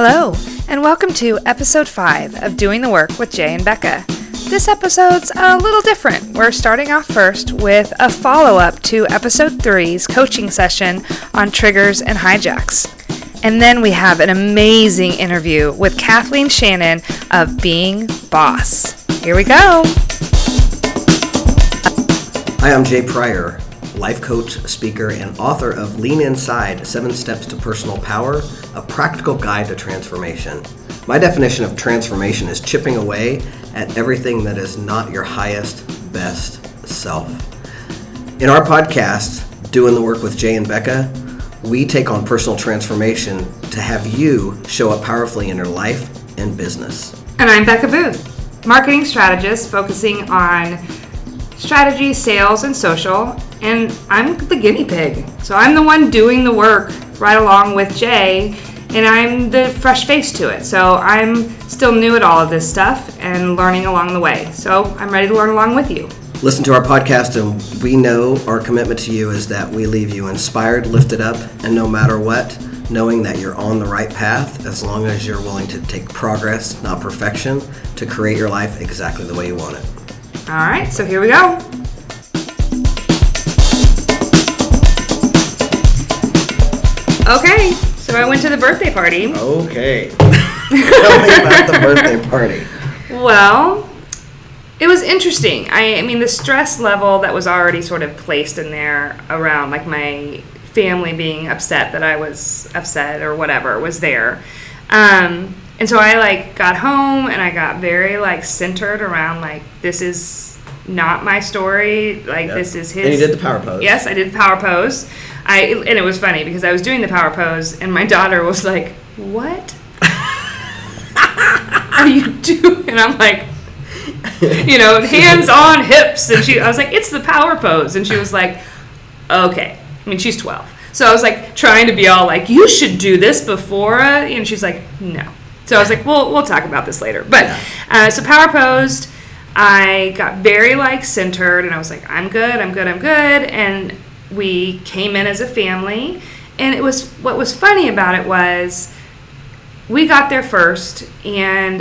Hello, and welcome to episode 5 of Doing the Work with Jay and Becca. This episode's a little different. We're starting off first with a follow up to episode 3's coaching session on triggers and hijacks. And then we have an amazing interview with Kathleen Shannon of Being Boss. Here we go. Hi, I'm Jay Pryor, life coach, speaker, and author of Lean Inside Seven Steps to Personal Power, a practical guide to transformation. My definition of transformation is chipping away at everything that is not your highest, best self. In our podcast, Doing the Work with Jay and Becca, we take on personal transformation to have you show up powerfully in your life and business. And I'm Becca Booth, marketing strategist focusing on strategy, sales, and social. And I'm the guinea pig. So I'm the one doing the work right along with Jay, and I'm the fresh face to it. So I'm still new at all of this stuff and learning along the way. So I'm ready to learn along with you. Listen to our podcast, and we know our commitment to you is that we leave you inspired, lifted up, and no matter what, knowing that you're on the right path as long as you're willing to take progress, not perfection, to create your life exactly the way you want it. All right, so here we go. Okay, so I went to the birthday party. Okay. Tell me about the birthday party. Well, it was interesting. I, I mean, the stress level that was already sort of placed in there around like my family being upset that I was upset or whatever was there. Um, and so I like got home and I got very like centered around like this is not my story. Like Yep. this is his. And you did the power pose. Yes, I did the power pose. I and it was funny because I was doing the power pose and my daughter was like, "What are you doing?" And I'm like, you know, hands on hips, and she, I was like, "It's the power pose," and she was like, "Okay." I mean, she's 12, so I was like trying to be all like, "You should do this before," uh," and she's like, "No." So I was like, "Well, we'll talk about this later." But uh, so power posed. I got very like centered and I was like, I'm good, I'm good, I'm good. And we came in as a family. And it was what was funny about it was we got there first and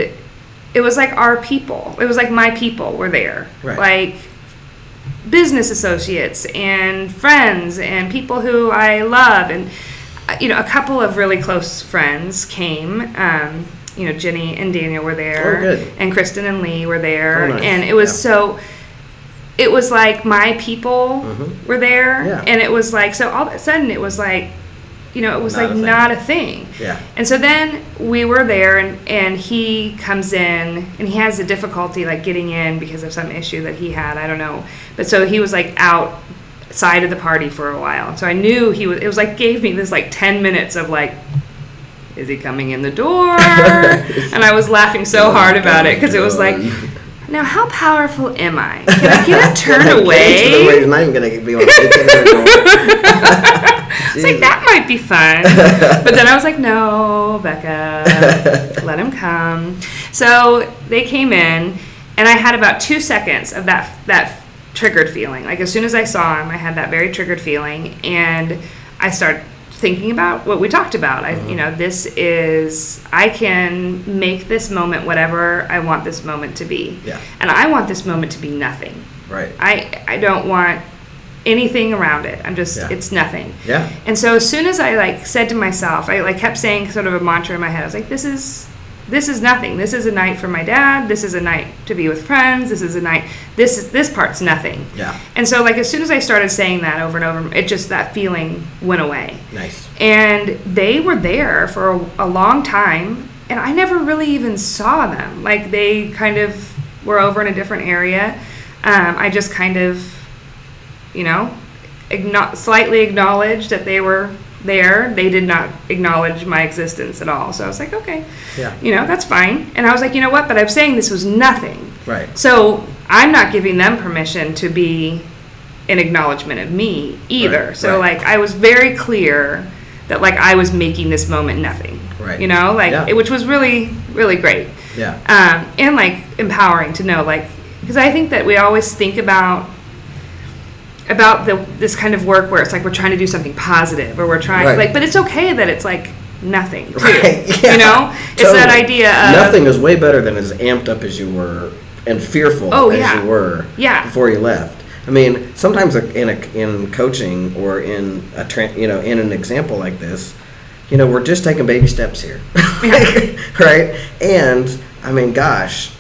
it was like our people. It was like my people were there. Right. Like business associates and friends and people who I love and you know a couple of really close friends came um, you know Jenny and Daniel were there Oh, and Kristen and Lee were there Oh, nice. and it was Yeah. so it was like my people Mhm. were there Yeah. and it was like so all of a sudden it was like you know it was Not like thing. not a thing Yeah. and so then we were there, and, and he comes in, and he has a difficulty like getting in because of some issue that he had. I don't know, but so he was like outside of the party for a while. So I knew he was. It was like gave me this like ten minutes of like, is he coming in the door? and I was laughing so hard about it because it was like, now how powerful am I? Can I get a turn away? He's not even gonna be able to get to the door. It's like that might be fun. but then I was like, no, Becca, let him come. So they came in, and I had about two seconds of that that triggered feeling. Like as soon as I saw him, I had that very triggered feeling, and I started thinking about what we talked about. I, you mm-hmm. know, this is I can make this moment whatever I want this moment to be, Yeah. and I want this moment to be nothing. Right. I I don't want anything around it. I'm just Yeah. it's nothing. Yeah. And so as soon as I like said to myself, I like kept saying sort of a mantra in my head. I was like, this is this is nothing. This is a night for my dad. This is a night to be with friends. This is a night. This is this part's nothing. Yeah. And so like as soon as I started saying that over and over, it just that feeling went away. Nice. And they were there for a, a long time, and I never really even saw them. Like they kind of were over in a different area. Um, I just kind of, you know, igno- slightly acknowledged that they were there. They did not acknowledge my existence at all. So I was like, okay, Yeah. you know, that's fine. And I was like, you know what? But I'm saying this was nothing. Right. So I'm not giving them permission to be an acknowledgement of me either. Right, so right. like I was very clear that like I was making this moment nothing. Right. You know, like Yeah. it, which was really really great. Yeah. Um, and like empowering to know like because I think that we always think about about the this kind of work where it's like we're trying to do something positive or we're trying Right. like but it's okay that it's like nothing. Too, Right, yeah, You know, it's that idea of Nothing is way better than as amped up as you were and fearful Oh, as yeah. you were Yeah. before you left. I mean, sometimes in a, in coaching or in a tra- you know in an example like this, you know, we're just taking baby steps here, right? And I mean, gosh,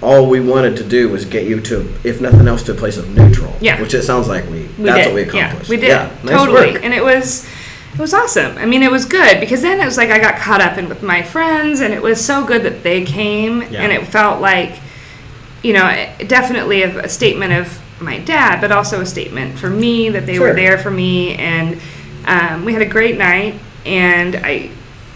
all we wanted to do was get you to, if nothing else, to a place of neutral. Yeah. Which it sounds like we, We that's did. what we yeah, accomplished. we did. Yeah, nice totally. work. And it was it was awesome. I mean, it was good because then it was like I got caught up in with my friends and it was so good that they came Yeah. and it felt like you know, definitely a, a statement of my dad, but also a statement for me that they Sure. were there for me and um, we had a great night and I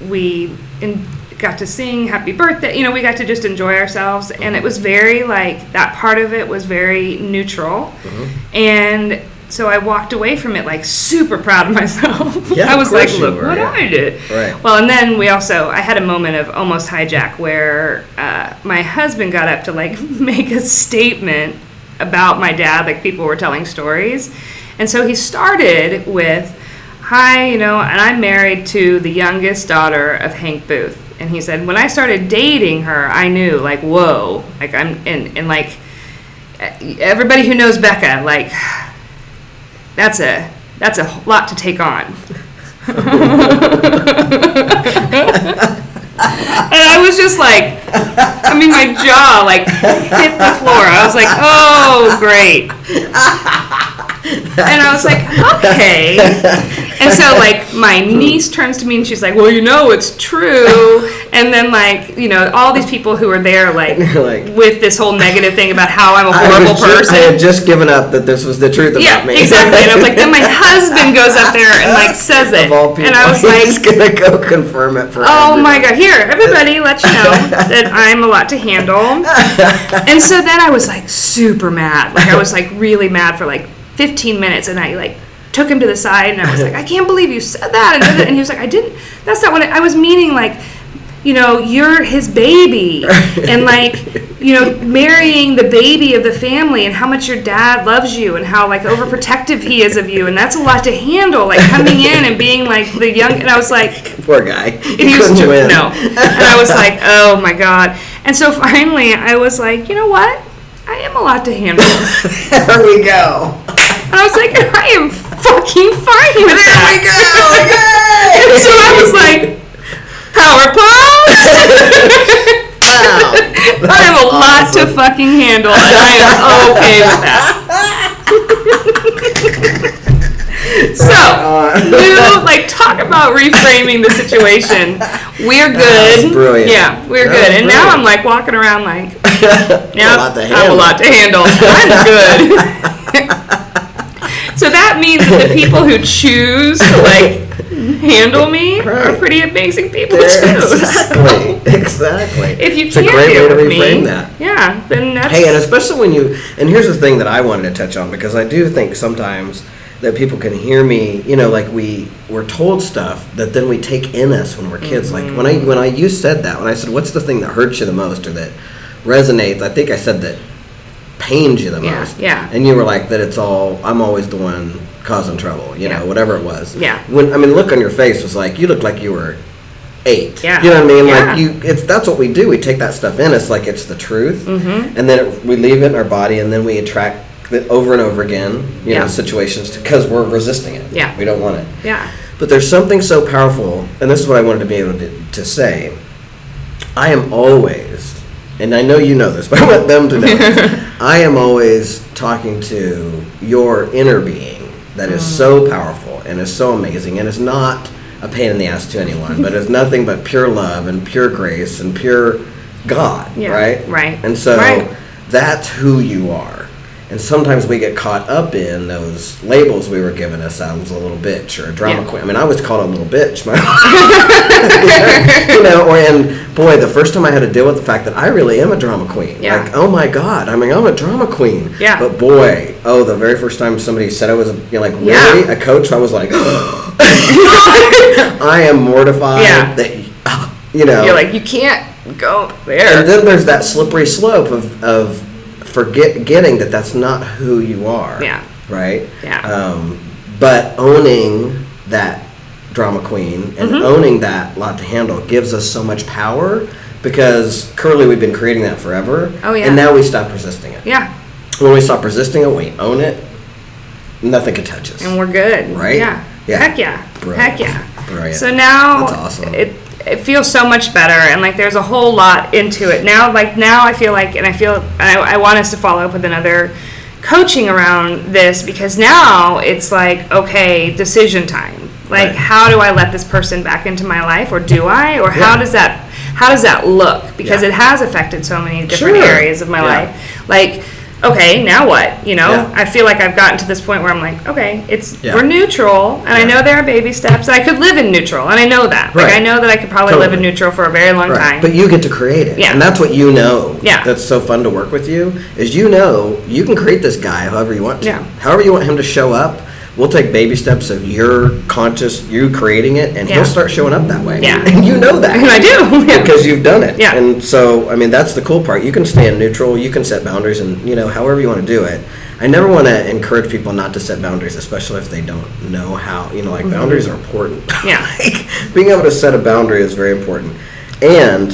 we in, got to sing happy birthday you know we got to just enjoy ourselves and it was very like that part of it was very neutral Mm-hmm. and so I walked away from it like super proud of myself. Yeah, I was like, look were, what yeah. I did. Right. Well, and then we also, I had a moment of almost hijack where uh, my husband got up to like make a statement about my dad, like people were telling stories. And so he started with, Hi, you know, and I'm married to the youngest daughter of Hank Booth. And he said, when I started dating her, I knew, like, whoa, like, I'm, and, and like, everybody who knows Becca, like, that's a that's a lot to take on. and I was just like, I mean, my jaw like hit the floor. I was like, oh, great. And I was like, okay. And so, like, my niece turns to me and she's like, well, you know, it's true. And then, like, you know, all these people who are there, like, Like- with this whole negative thing about how I'm a horrible just- person. I had just given up that this was the truth about Yeah, me. exactly. And I was like, then my husband goes up there and like says it, Of all people, and I was he's gonna go confirm it for. oh my god, here, everybody, let you know that I'm a lot to handle. And so then I was like super mad, like I was like really mad for like 15 minutes, and I like took him to the side and I was like, I can't believe you said that, and, and he was like, I didn't. That's not what I, I was meaning, like. You know, you're his baby, and like, you know, marrying the baby of the family, and how much your dad loves you, and how like overprotective he is of you, and that's a lot to handle. Like coming in and being like the young, and I was like, Poor guy. and he was win. no, and I was like, oh my god. And so finally, I was like, you know what? I am a lot to handle, there we go. And I was like, I am fucking fine with There that. we go. And so I was like, power pose. Wow. I have a lot to fucking handle, and I am okay with that. So, new, like, talk about reframing the situation. We're good. brilliant. Yeah, we're That good. And now. I'm like walking around like, yeah, I'm a lot to handle. I'm good. So that means that the people who choose to like handle me are pretty amazing people There- too. exactly. Exactly. If you it's can't great deal way to reframe me, that. yeah, then that's Hey, and especially when you, and here's the thing that I wanted to touch on because I do think sometimes that people can hear me, you know, like we we're told stuff that then we take in us when we're kids. Like when I mm-hmm. when I you said that when I said what's the thing that hurts you the most or that resonates, I think I said that pains you the Yeah, most. yeah. And you were like that it's all I'm always the one causing trouble, you Yeah. know, whatever it was. Yeah. When I mean, the look on your face was like you looked like you were eight. Yeah. You know what I mean? Yeah. Like you, it's that's what we do. We take that stuff in. It's like it's the truth, Mm-hmm. and then it, we leave it in our body, and then we attract it over and over again. You Yeah. know, situations because we're resisting it. Yeah. We don't want it. yeah, But there's something so powerful, and this is what I wanted to be able to, to say. I am always, and I know you know this, but I want them to know this. I am always talking to your inner being that is so mm. powerful and is so amazing and is not a pain in the ass to anyone, but is nothing but pure love and pure grace and pure God, Yeah, right? right, And so right. that's who you are. And sometimes we get caught up in those labels we were given us as a little bitch or a drama Yeah. queen. I mean, I was called a little bitch. My you know, or and boy, the first time I had to deal with the fact that I really am a drama queen. Yeah. Like, oh my god, I mean, I'm a drama queen. Yeah. But boy, oh, the very first time somebody said I was, a, you know, like, Yeah. really a coach, I was like, I am mortified Yeah. that, you know, you're like you can't go there. and then there's that slippery slope of, of forget getting that that's not who you are. Yeah. Right. Yeah. Um, but owning that drama queen and Mm-hmm. owning that lot to handle gives us so much power because currently we've been creating that forever. Oh, yeah. And now we stop resisting it. Yeah. When we stop resisting it, we own it. Nothing can touch us. and we're good. Right? Yeah. Yeah. Heck yeah. Brilliant. Heck yeah. Brilliant. So now That's awesome. it it feels so much better and like there's a whole lot into it. Now like now I feel like and I feel I, I want us to follow up with another coaching around this because now it's like okay, decision time. Like Right. how do I let this person back into my life or do I or how does that how does that look? Because Yeah. it has affected so many different Sure. areas of my Yeah. life. Like okay, now what? You know, Yeah. I feel like I've gotten to this point where I'm like, okay, it's Yeah. we're neutral, and I know there are baby steps. And I could live in neutral, and I know that. Like I know that I could probably live in neutral for a very long Right. time. But you get to create it. Yeah. And that's what you know. Yeah. That's so fun to work with you is you know you can create this guy however you want to. Yeah. However you want him to show up. We'll take baby steps of your conscious, you creating it, and Yeah. he'll start showing up that way. Yeah. And you know that. And I do. Yeah. Because you've done it. Yeah. And so, I mean, that's the cool part. You can stand neutral, you can set boundaries, and, you know, however you want to do it. I never want to encourage people not to set boundaries, especially if they don't know how. You know, like boundaries are important. Mm-hmm. Yeah. like, being able to set a boundary is very important. And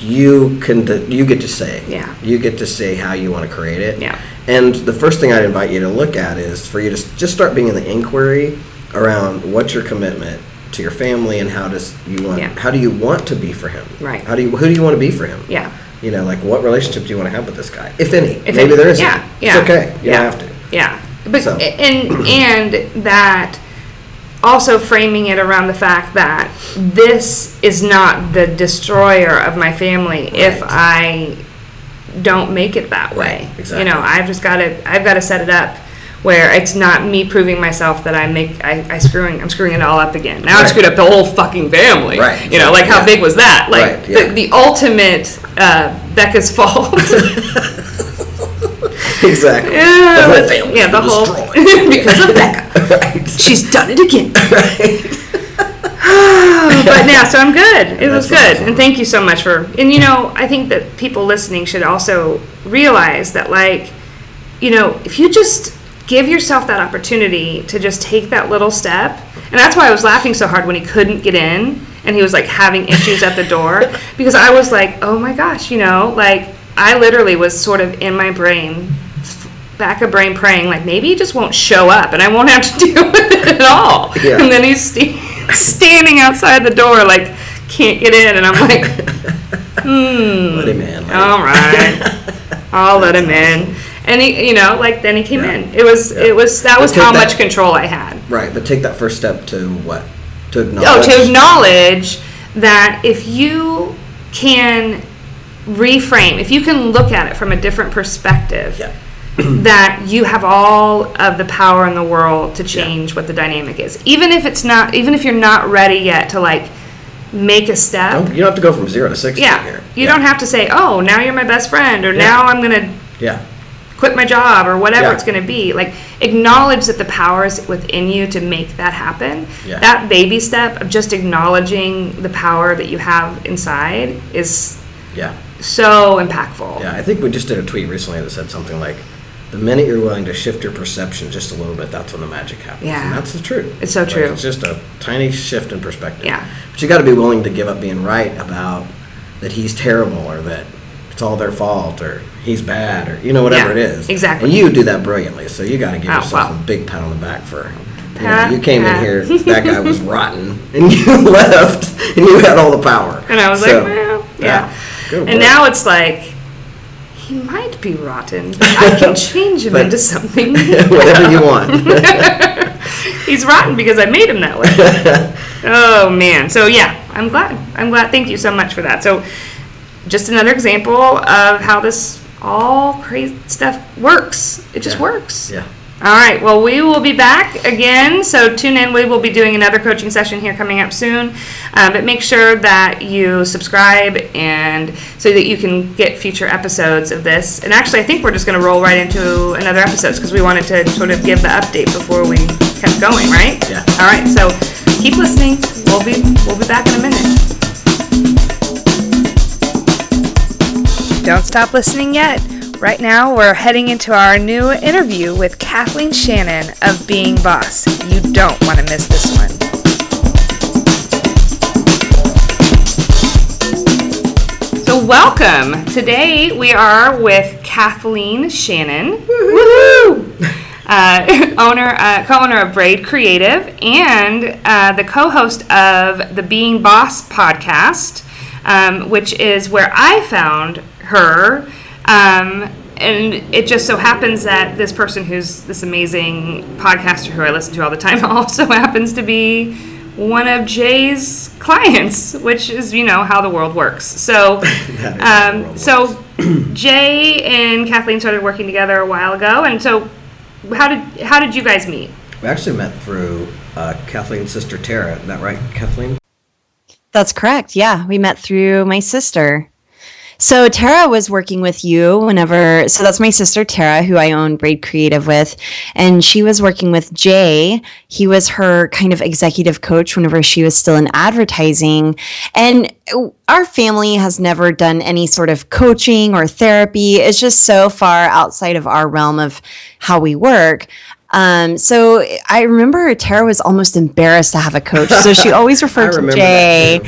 you can you get to say Yeah. you get to say how you want to create it Yeah. and the first thing i'd invite you to look at is for you to just start being in the inquiry around what's your commitment to your family and how does you want Yeah. how do you want to be for him Right. how do you who do you want to be for him yeah. you know like what relationship do you want to have with this guy if any If maybe it- there isn't Yeah. Yeah. it's okay you yeah. don't have to Yeah. But So. and and that also framing it around the fact that this is not the destroyer of my family if I don't make it that way. Right, exactly. You know, I've just got to I've got to set it up where it's not me proving myself that I make I, I screwing I'm screwing it all up again. Now I've screwed up the whole fucking family. Right, You know, like how yeah. big was that? Like Right, yeah. the, the ultimate uh, Becca's fault. exactly Yeah, the whole family yeah, the whole because of Becca. right She's done it again. right but yeah, so I'm good. It was good, awesome. and thank you so much for. And you know, I think that people listening should also realize that, like, you know, if you just give yourself that opportunity to just take that little step, and that's why I was laughing so hard when he couldn't get in and he was like having issues at the door because I was like, oh my gosh, you know, like I literally was sort of in my brain back of brain praying like maybe he just won't show up and I won't have to deal with it at all. Yeah. And then he's st- standing outside the door like can't get in and I'm like, hmm. let him in let him All right. I'll let him in. And he, you know, like then he came Yeah. in. It was, Yeah. it was, that But was how that- much control I had. Right, but take that first step to what? To acknowledge. Oh, to acknowledge that if you can reframe, if you can look at it from a different perspective, Yeah. that you have all of the power in the world to change what the dynamic is. Even if it's not, even if you're not ready yet to like make a step. Don't- you don't have to go from zero to sixty Yeah, here. you don't have to say, "Oh, now you're my best friend," or Yeah. "Now I'm gonna Yeah, quit my job," or whatever Yeah. it's gonna be. Like, acknowledge that the power is within you to make that happen. Yeah. That baby step of just acknowledging the power that you have inside is yeah, so impactful. yeah. I think we just did a tweet recently that said something like, "The minute you're willing to shift your perception just a little bit, that's when the magic happens." Yeah. and that's the truth. It's so Like, true. It's just a tiny shift in perspective. Yeah. but you got to be willing to give up being right about that he's terrible or that it's all their fault or he's bad or you know whatever Yeah, it is. exactly. And you do that brilliantly, so you got to give Oh, yourself wow. a big pat on the back for. You, know, you came in here, that guy was rotten, and you left, and you had all the power. And I was So, like, well, yeah. Good And work. now it's like, he might be rotten, but I can change him But- into something. whatever you want. He's rotten because I made him that way. oh man. So yeah, I'm glad. I'm glad. Thank you so much for that. So just another example of how this all crazy stuff works. It just Yeah. works. yeah. All right. Well, we will be back again. So tune in. We will be doing another coaching session here coming up soon. Uh, but make sure that you subscribe and so that you can get future episodes of this. And actually, I think we're just going to roll right into another episodes because we wanted to sort of give the update before we kept going, right? Yeah. All right. So keep listening. We'll be we'll be back in a minute. Don't stop listening yet. Right now, we're heading into our new interview with Kathleen Shannon of Being Boss. You don't want to miss this one. So, welcome. Today, we are with Kathleen Shannon. Woo-hoo. Uh, owner, uh, co-owner of Braid Creative, and uh, the co-host of the Being Boss podcast, um, which is where I found her um, and it just so happens that this person who's this amazing podcaster who I listen to all the time also happens to be one of Jay's clients, which is you know how the world works. So, um, so Jay and Kathleen started working together a while ago, and so how did how did you guys meet? We actually met through uh, Kathleen's sister Tara. Is that right, Kathleen? That's correct. Yeah, we met through my sister. So Tara was working with you whenever. So that's my sister Tara, who I own Braid Creative with, and she was working with Jay. He was her kind of executive coach whenever she was still in advertising, and our family has never done any sort of coaching or therapy. It's just so far outside of our realm of how we work. Um, so I remember Tara was almost embarrassed to have a coach, so she always referred to Jay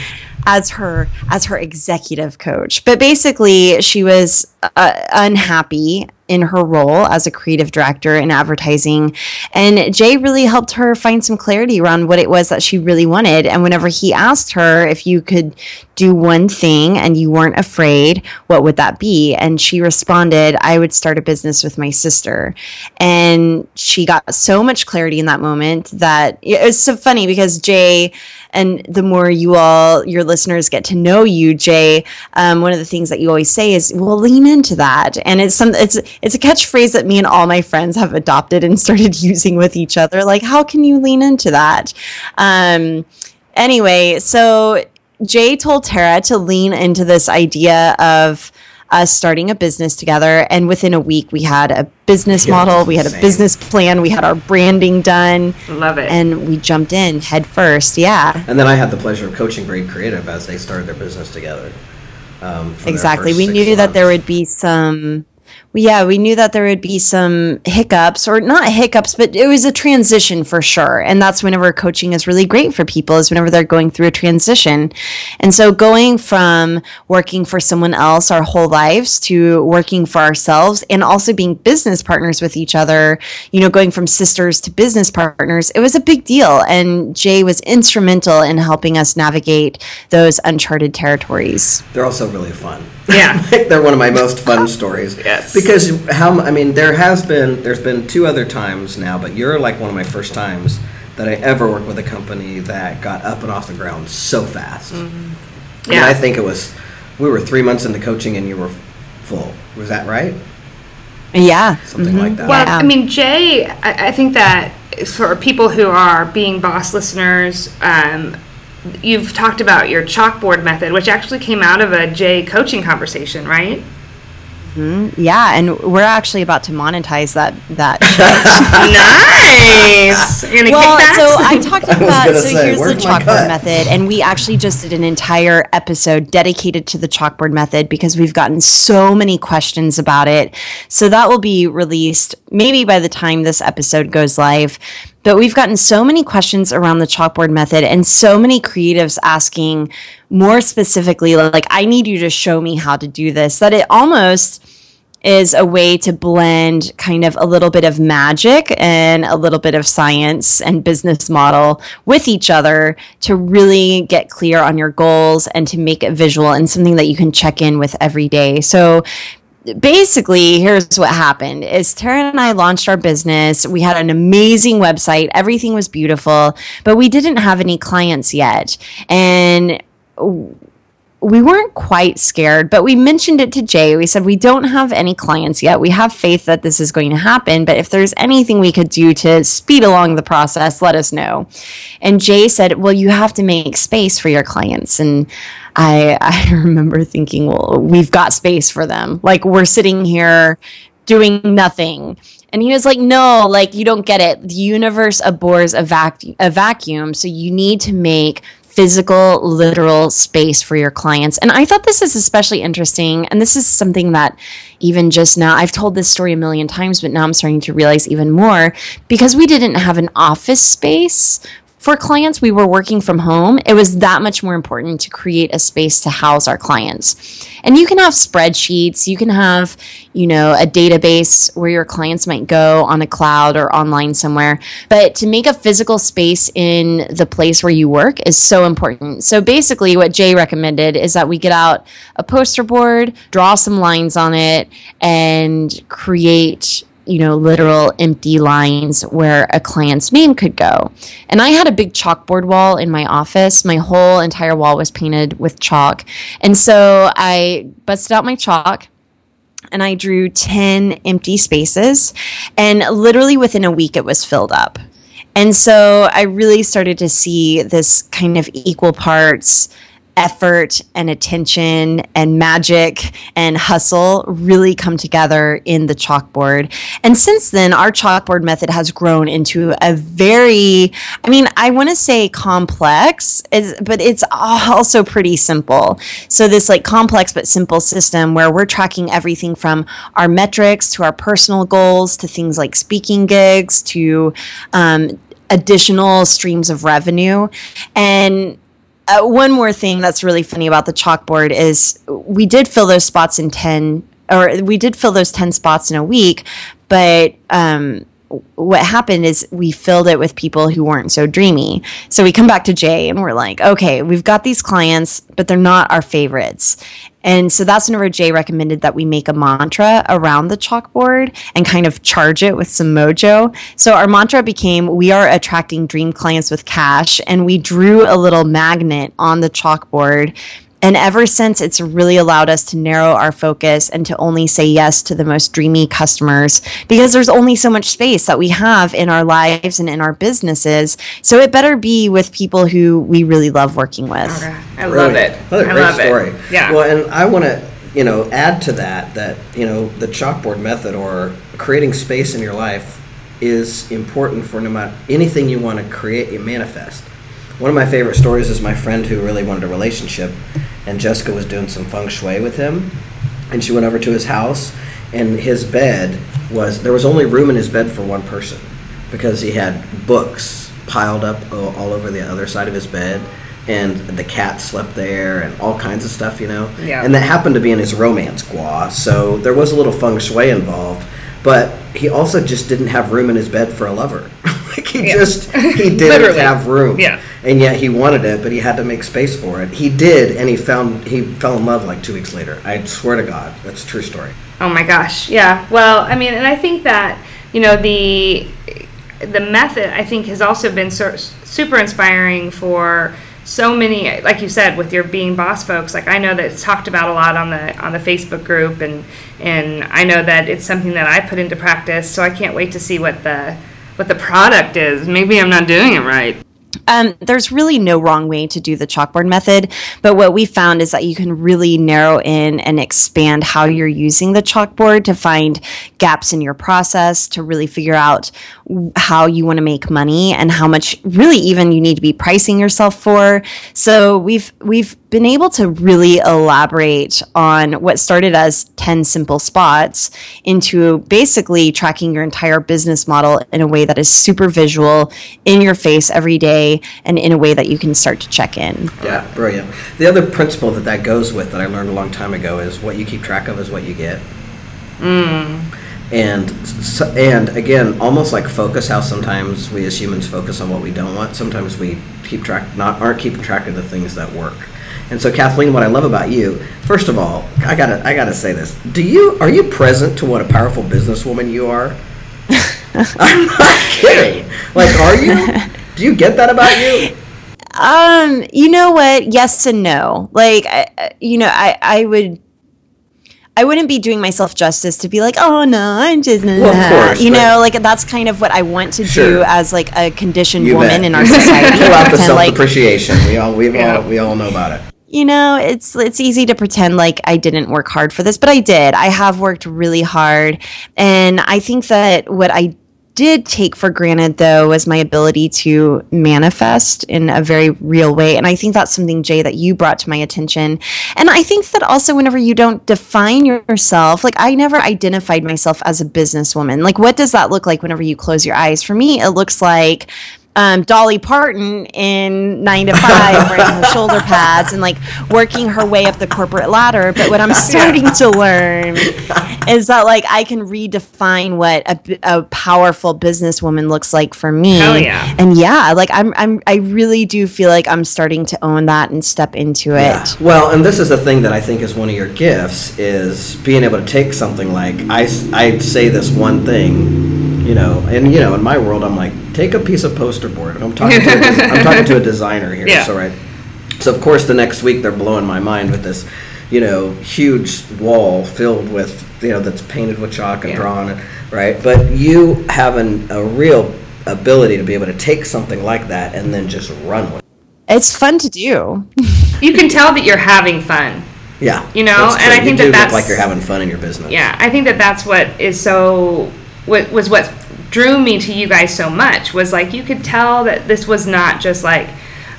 as her as her executive coach. But basically, she was uh, unhappy in her role as a creative director in advertising. And Jay really helped her find some clarity around what it was that she really wanted. And whenever he asked her if you could do one thing and you weren't afraid, what would that be? And she responded, I would start a business with my sister. And she got so much clarity in that moment that it's so funny because Jay, and the more you all, your listeners get to know you, Jay, um, one of the things that you always say is, well, lean into that. And it's some, it's, it's a catchphrase that me and all my friends have adopted and started using with each other. Like, how can you lean into that? Um, anyway, so Jay told Tara to lean into this idea of us starting a business together. And within a week, we had a business yeah, model, we had a business plan, we had our branding done. Love it. And we jumped in head first. Yeah. And then I had the pleasure of coaching Braid Creative as they started their business together. Um, exactly. We knew months. that there would be some yeah, we knew that there would be some hiccups, or not hiccups, but it was a transition for sure. And that's whenever coaching is really great for people, is whenever they're going through a transition. And so going from working for someone else our whole lives to working for ourselves and also being business partners with each other, you know, going from sisters to business partners, it was a big deal. And Jay was instrumental in helping us navigate those uncharted territories. They're also really fun. Yeah, they're one of my most fun stories. yes, because how I mean, there has been there's been two other times now, but you're like one of my first times that I ever worked with a company that got up and off the ground so fast. Mm-hmm. Yeah, I, I think it was we were three months into coaching and you were full. Was that right? Yeah, something mm-hmm. like that. Well, I mean, Jay, I, I, think that for people who are being boss listeners. Um, you've talked about your chalkboard method, which actually came out of a Jay coaching conversation, right? Mm-hmm. Yeah, and we're actually about to monetize that that. nice. well, so I talked about. I so say, here's the chalkboard method, and we actually just did an entire episode dedicated to the chalkboard method because we've gotten so many questions about it. So that will be released maybe by the time this episode goes live. But we've gotten so many questions around the chalkboard method and so many creatives asking more specifically, like, I need you to show me how to do this, that it almost is a way to blend kind of a little bit of magic and a little bit of science and business model with each other to really get clear on your goals and to make it visual and something that you can check in with every day. So basically here's what happened is Tara and I launched our business. We had an amazing website. Everything was beautiful, but we didn't have any clients yet. And we weren't quite scared, but we mentioned it to Jay. We said, We don't have any clients yet. We have faith that this is going to happen, but if there's anything we could do to speed along the process, let us know. And Jay said, Well, you have to make space for your clients. And I, I remember thinking, Well, we've got space for them. Like, we're sitting here doing nothing. And he was like, no, like you don't get it. The universe abhors a, a vacuum. So you need to make physical, literal space for your clients. And I thought this is especially interesting. And this is something that even just now, I've told this story a million times, but now I'm starting to realize even more because we didn't have an office space for clients, we were working from home, it was that much more important to create a space to house our clients. And you can have spreadsheets, you can have, you know, a database where your clients might go on a cloud or online somewhere. But to make a physical space in the place where you work is so important. So basically, what Jay recommended is that we get out a poster board, draw some lines on it, and create you know, literal empty lines where a client's name could go. And I had a big chalkboard wall in my office. My whole entire wall was painted with chalk. And so I busted out my chalk and I drew 10 empty spaces. And literally within a week, it was filled up. And so I really started to see this kind of equal parts effort and attention and magic and hustle really come together in the chalkboard. And since then, our chalkboard method has grown into a very, I mean, I want to say complex, but it's also pretty simple. So, this like complex but simple system where we're tracking everything from our metrics to our personal goals to things like speaking gigs to um, additional streams of revenue. And uh, one more thing that's really funny about the chalkboard is we did fill those spots in 10 or we did fill those 10 spots in a week but um, what happened is we filled it with people who weren't so dreamy. So we come back to Jay and we're like, okay, we've got these clients, but they're not our favorites. And so that's whenever Jay recommended that we make a mantra around the chalkboard and kind of charge it with some mojo. So our mantra became We are attracting dream clients with cash. And we drew a little magnet on the chalkboard and ever since, it's really allowed us to narrow our focus and to only say yes to the most dreamy customers because there's only so much space that we have in our lives and in our businesses. So it better be with people who we really love working with. Okay. I love it. Another I great love story. It. Yeah. Well, and I want to, you know, add to that that you know the chalkboard method or creating space in your life is important for no matter anything you want to create, you manifest. One of my favorite stories is my friend who really wanted a relationship, and Jessica was doing some feng shui with him, and she went over to his house, and his bed was there was only room in his bed for one person because he had books piled up all over the other side of his bed and the cat slept there and all kinds of stuff, you know. Yeah. And that happened to be in his romance gua, so there was a little feng shui involved. But he also just didn't have room in his bed for a lover. like he Yeah. just he didn't have room. Yeah. And yet he wanted it, but he had to make space for it. He did, and he found he fell in love like two weeks later. I swear to God, that's a true story. Oh my gosh. Yeah. Well, I mean, and I think that, you know, the the method I think has also been so, super inspiring for so many like you said with your being boss folks like I know that it's talked about a lot on the on the Facebook group and and I know that it's something that I put into practice so I can't wait to see what the what the product is. Maybe I'm not doing it right Um, there's really no wrong way to do the chalkboard method, but what we found is that you can really narrow in and expand how you're using the chalkboard to find gaps in your process, to really figure out how you want to make money and how much really even you need to be pricing yourself for. So we've we've been able to really elaborate on what started as 10 simple spots into basically tracking your entire business model in a way that is super visual, in your face every day, and in a way that you can start to check in. Yeah, brilliant. The other principle that that goes with that I learned a long time ago is what you keep track of is what you get. Mm. And and again, almost like focus, how sometimes we as humans focus on what we don't want. Sometimes we keep track, not aren't keeping track of the things that work. And so, Kathleen, what I love about you, first of all, I gotta I gotta say this: Do you are you present to what a powerful businesswoman you are? I'm not kidding. Like, are you? Do you get that about you? Um, you know what? Yes and no. Like, I, you know, I, I would, I wouldn't be doing myself justice to be like, oh no, I'm just, Well, of course, you know, like that's kind of what I want to Sure. do as like a conditioned You woman bet. in our society. Pull out the Pretend like, self-depreciation. We all we Yeah. all we all know about it. You know, it's it's easy to pretend like I didn't work hard for this, but I did. I have worked really hard, and I think that what I did take for granted though was my ability to manifest in a very real way. And i think that's something jay that you brought to my attention. And i think that also whenever you don't define yourself like i never identified myself as a businesswoman. Like what does that look like whenever you close your eyes? For me it looks like um, Dolly Parton in Nine to Five, wearing her shoulder pads and like working her way up the corporate ladder. But what I'm starting to learn is that like I can redefine what a, a powerful businesswoman looks like for me. Hell yeah. And yeah, like I'm, I'm, I really do feel like I'm starting to own that and step into it. Yeah. Well, and this is the thing that I think is one of your gifts is being able to take something like I, I say this one thing, you know, and you know, in my world, I'm like, take a piece of poster board. I'm talking to a, des- I'm talking to a designer here, Yeah. so right. So of course, the next week they're blowing my mind with this, you know, huge wall filled with you know that's painted with chalk and Yeah. drawn, right? But you have an, a real ability to be able to take something like that and then just run with. it. It's fun to do. You can tell that you're having fun. Yeah, You know, and true. I think you that do that's- like you're having fun in your business. Yeah, I think that that's what is so what was what drew me to you guys so much was like you could tell that this was not just like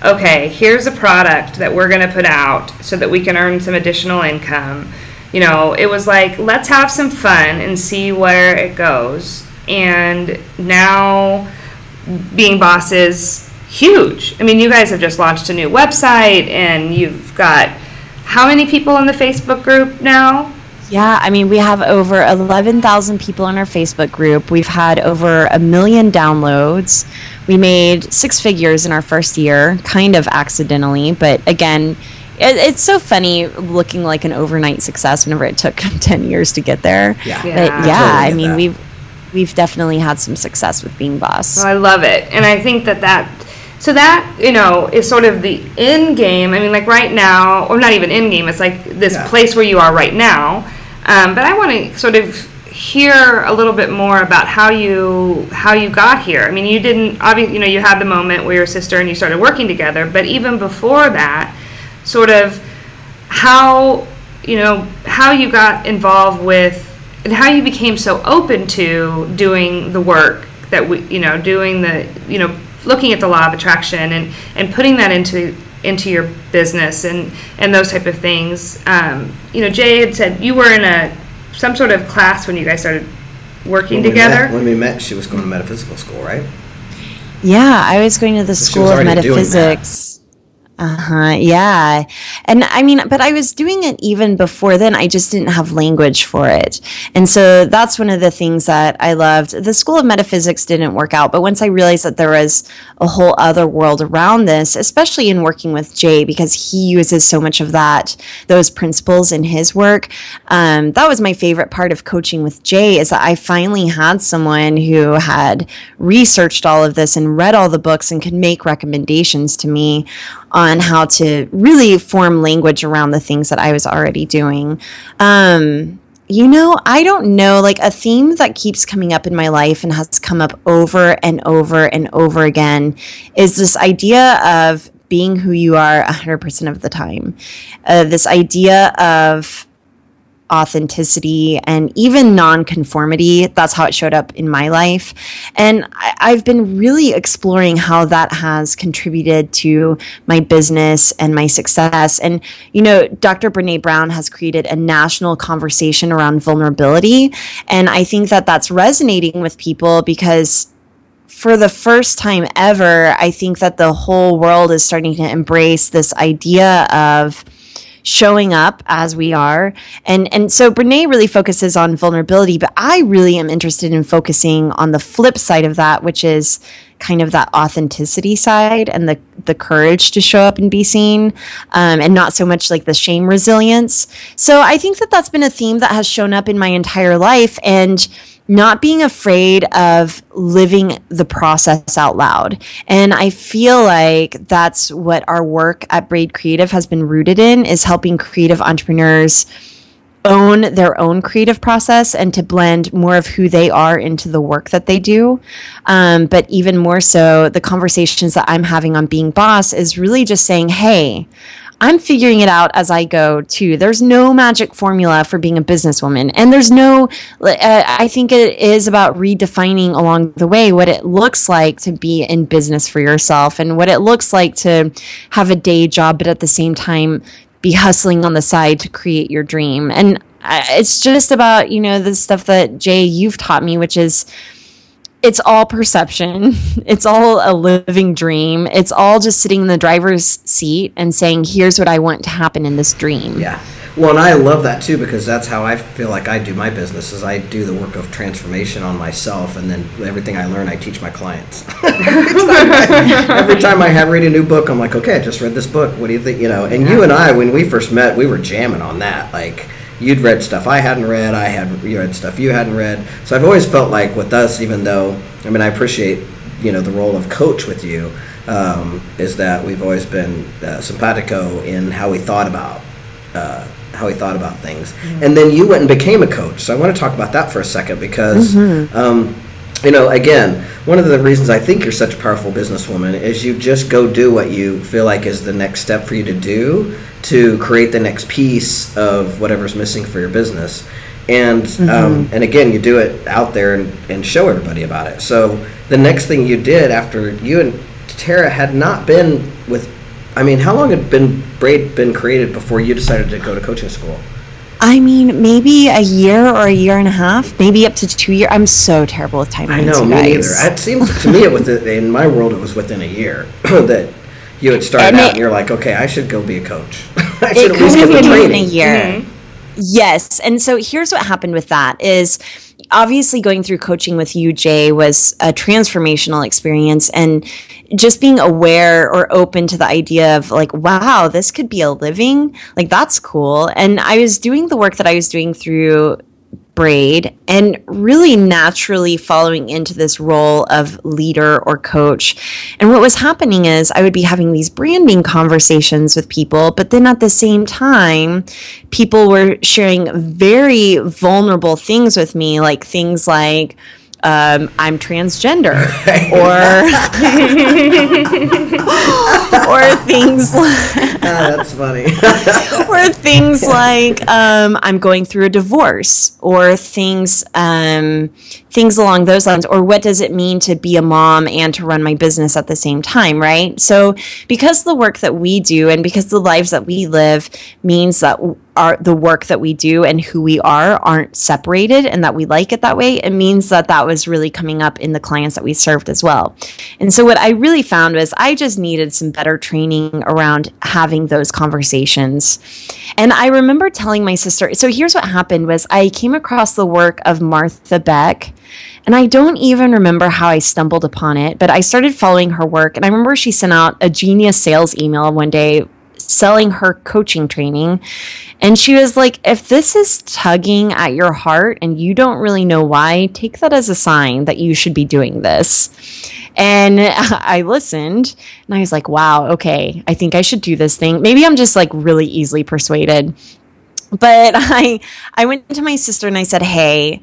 okay, here's a product that we're going to put out so that we can earn some additional income. You know, it was like let's have some fun and see where it goes. And now being boss is huge. I mean, you guys have just launched a new website and you've got how many people in the Facebook group now? Yeah, I mean, we have over 11,000 people in our Facebook group. We've had over a million downloads. We made six figures in our first year, kind of accidentally, but again, it, it's so funny looking like an overnight success whenever it took 10 years to get there. Yeah. Yeah. But I yeah, totally I mean, that. we've we've definitely had some success with being boss. Oh, I love it, and I think that that so that you know is sort of the end game. I mean, like right now, or not even end game. It's like this Yeah. place where you are right now. Um, but I want to sort of hear a little bit more about how you how you got here. I mean, you didn't obviously you know you had the moment where your sister and you started working together, but even before that, sort of how you know how you got involved with and how you became so open to doing the work that we you know doing the you know looking at the law of attraction and and putting that into into your business and and those type of things um, you know jay had said you were in a some sort of class when you guys started working When we together met- when we met, she was going to metaphysical school, right? Yeah, I was going to the she School of already doing that. Metaphysics. Uh huh. Yeah. And I mean, but I was doing it even before then. I just didn't have language for it. And so that's one of the things that I loved. The School of Metaphysics didn't work out, but once I realized that there was a whole other world around this, especially in working with Jay, because he uses so much of that, those principles in his work, um, that was my favorite part of coaching with Jay is that I finally had someone who had researched all of this and read all the books and could make recommendations to me on how to really form language around the things that I was already doing. Um, you know, I don't know, like a theme that keeps coming up in my life and has come up over and over and over again is this idea of being who you are 100% of the time. Uh, this idea of authenticity and even non-conformity. That's how it showed up in my life. And I, i've been really exploring how that has contributed to my business and my success. And you know dr brene brown has created a national conversation around vulnerability. And i think that that's resonating with people because for the first time ever, I think that the whole world is starting to embrace this idea of showing up as we are. And and so Brene really focuses on vulnerability, but I really am interested in focusing on the flip side of that, which is kind of that authenticity side and the the courage to show up and be seen, um, and not so much like the shame resilience. So I think that that's been a theme that has shown up in my entire life, and not being afraid of living the process out loud. And I feel like that's what our work at Braid Creative has been rooted in is helping creative entrepreneurs own their own creative process and to blend more of who they are into the work that they do. Um, but even more so, the conversations that I'm having on being boss is really just saying, hey, I'm figuring it out as I go too. There's no magic formula for being a businesswoman. And there's no, uh, I think it is about redefining along the way what it looks like to be in business for yourself and what it looks like to have a day job, but at the same time, be hustling on the side to create your dream. And it's just about, you know, the stuff that Jay, you've taught me, which is, it's all perception. It's all a living dream. It's all just sitting in the driver's seat and saying, here's what I want to happen in this dream. Yeah. Well, and I love that too because that's how I feel like I do my business is I do the work of transformation on myself and then everything I learn I teach my clients. every, time I, every time I have read a new book, I'm like, okay, I just read this book. What do you think? You know, and you and I, when we first met, we were jamming on that. Like, you'd read stuff I hadn't read, I had you read stuff you hadn't read. So I've always felt like with us, even though I mean I appreciate you know the role of coach with you, um, is that we've always been uh, simpatico in how we thought about. Uh, how we thought about things, mm-hmm. and then you went and became a coach. So I want to talk about that for a second because mm-hmm. um, you know, again, one of the reasons I think you're such a powerful businesswoman is you just go do what you feel like is the next step for you to do to create the next piece of whatever's missing for your business. And mm-hmm. um, and again, you do it out there and, and show everybody about it. So the next thing you did after you and Tara had not been with, I mean, how long had been Braid been created before you decided to go to coaching school? I mean, maybe a year or a year and a half, maybe up to two years. I'm so terrible with time. I know, me neither. It seems to me it was in my world it was within a year that you had started and out, it, and you're like, okay, I should go be a coach. I should at least get the training. In a year. Mm-hmm. Yes, and so here's what happened with that is obviously going through coaching with you, Jay, was a transformational experience, and just being aware or open to the idea of like, wow, this could be a living, like that's cool. And I was doing the work that I was doing through braid and really naturally following into this role of leader or coach. And what was happening is I would be having these branding conversations with people, but then at the same time, people were sharing very vulnerable things with me, like things like, um, I'm transgender, or or things. Like, ah, that's funny. or things like um, I'm going through a divorce, or things um, things along those lines. Or what does it mean to be a mom and to run my business at the same time, right? So because the work that we do and because the lives that we live means that our the work that we do and who we are aren't separated and that we like it that way it means that that was really coming up in the clients that we served as well and so what i really found was i just needed some better training around having those conversations and i remember telling my sister so here's what happened was i came across the work of martha beck and I don't even remember how I stumbled upon it, but I started following her work. And I remember she sent out a genius sales email one day selling her coaching training. And she was like, if this is tugging at your heart and you don't really know why, take that as a sign that you should be doing this. And I listened and I was like, wow, okay, I think I should do this thing. Maybe I'm just like really easily persuaded. But I I went to my sister and I said, "Hey,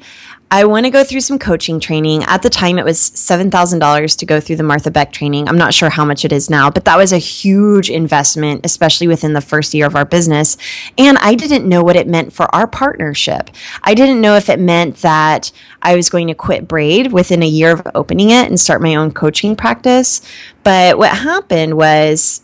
I want to go through some coaching training. At the time, it was $7,000 to go through the Martha Beck training. I'm not sure how much it is now, but that was a huge investment, especially within the first year of our business. And I didn't know what it meant for our partnership. I didn't know if it meant that I was going to quit Braid within a year of opening it and start my own coaching practice. But what happened was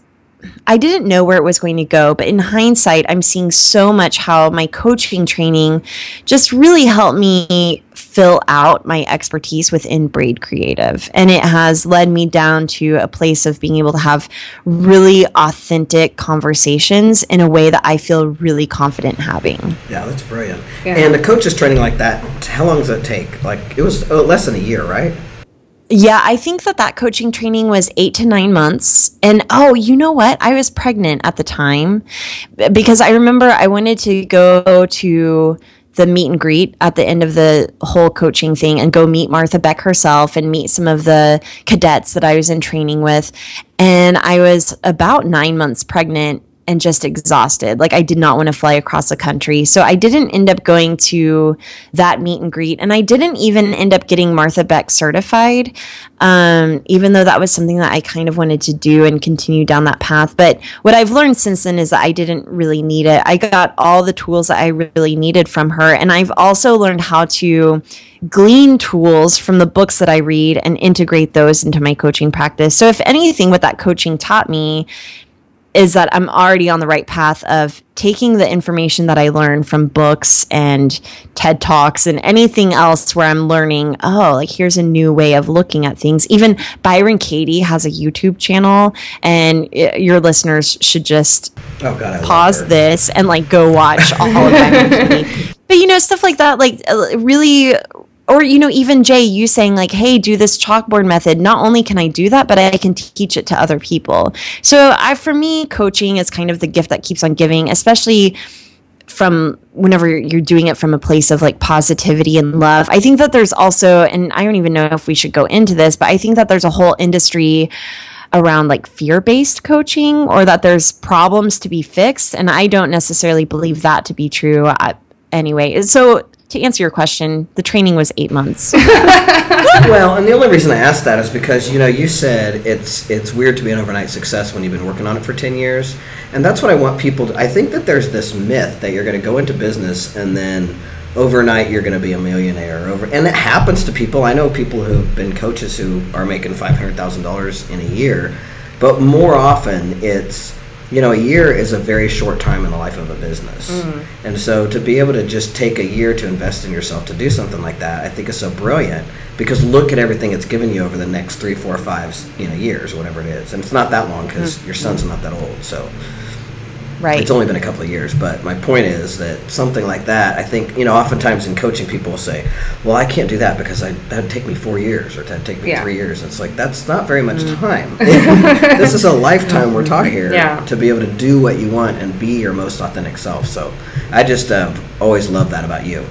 I didn't know where it was going to go, but in hindsight, I'm seeing so much how my coaching training just really helped me fill out my expertise within Braid Creative. And it has led me down to a place of being able to have really authentic conversations in a way that I feel really confident having. Yeah, that's brilliant. Yeah. And the coaches training like that, how long does it take? Like, it was oh, less than a year, right? Yeah, I think that that coaching training was eight to nine months. And oh, you know what? I was pregnant at the time because I remember I wanted to go to the meet and greet at the end of the whole coaching thing and go meet Martha Beck herself and meet some of the cadets that I was in training with. And I was about nine months pregnant and just exhausted. Like I did not want to fly across the country. So I didn't end up going to that meet and greet. And I didn't even end up getting Martha Beck certified, um, even though that was something that I kind of wanted to do and continue down that path. But what I've learned since then is that I didn't really need it. I got all the tools that I really needed from her. And I've also learned how to glean tools from the books that I read and integrate those into my coaching practice. So, if anything, what that coaching taught me is that I'm already on the right path of taking the information that I learn from books and TED Talks and anything else where I'm learning, oh, like here's a new way of looking at things. Even Byron Katie has a YouTube channel, and it, your listeners should just Oh God, pause this and like go watch all of Byron Katie. But you know, stuff like that, like uh, really or you know even jay you saying like hey do this chalkboard method. Not only can i do that but i can teach it to other people. So i for me coaching is kind of the gift that keeps on giving especially from whenever you're doing it from a place of like positivity and love. I think that there's also and i don't even know if we should go into this but i think that there's a whole industry around like fear-based coaching or that there's problems to be fixed and i don't necessarily believe that to be true I, anyway. So to answer your question, the training was eight months. well, and the only reason I asked that is because you know you said it's it's weird to be an overnight success when you've been working on it for ten years, and that's what I want people. to... I think that there's this myth that you're going to go into business and then overnight you're going to be a millionaire over and it happens to people i know people who've been coaches who are making $500000 in a year but more often it's you know, a year is a very short time in the life of a business. Mm. And so to be able to just take a year to invest in yourself to do something like that, I think is so brilliant because look at everything it's given you over the next three, four, five, you know, years, whatever it is. And it's not that long because mm. your son's not that old. So Right. It's only been a couple of years, but my point is that something like that, I think, you know, oftentimes in coaching, people will say, "Well, I can't do that because I, that'd take me four years or that'd take me yeah. three years." It's like that's not very much mm. time. this is a lifetime we're talking here yeah. to be able to do what you want and be your most authentic self. So, I just uh, always love that about you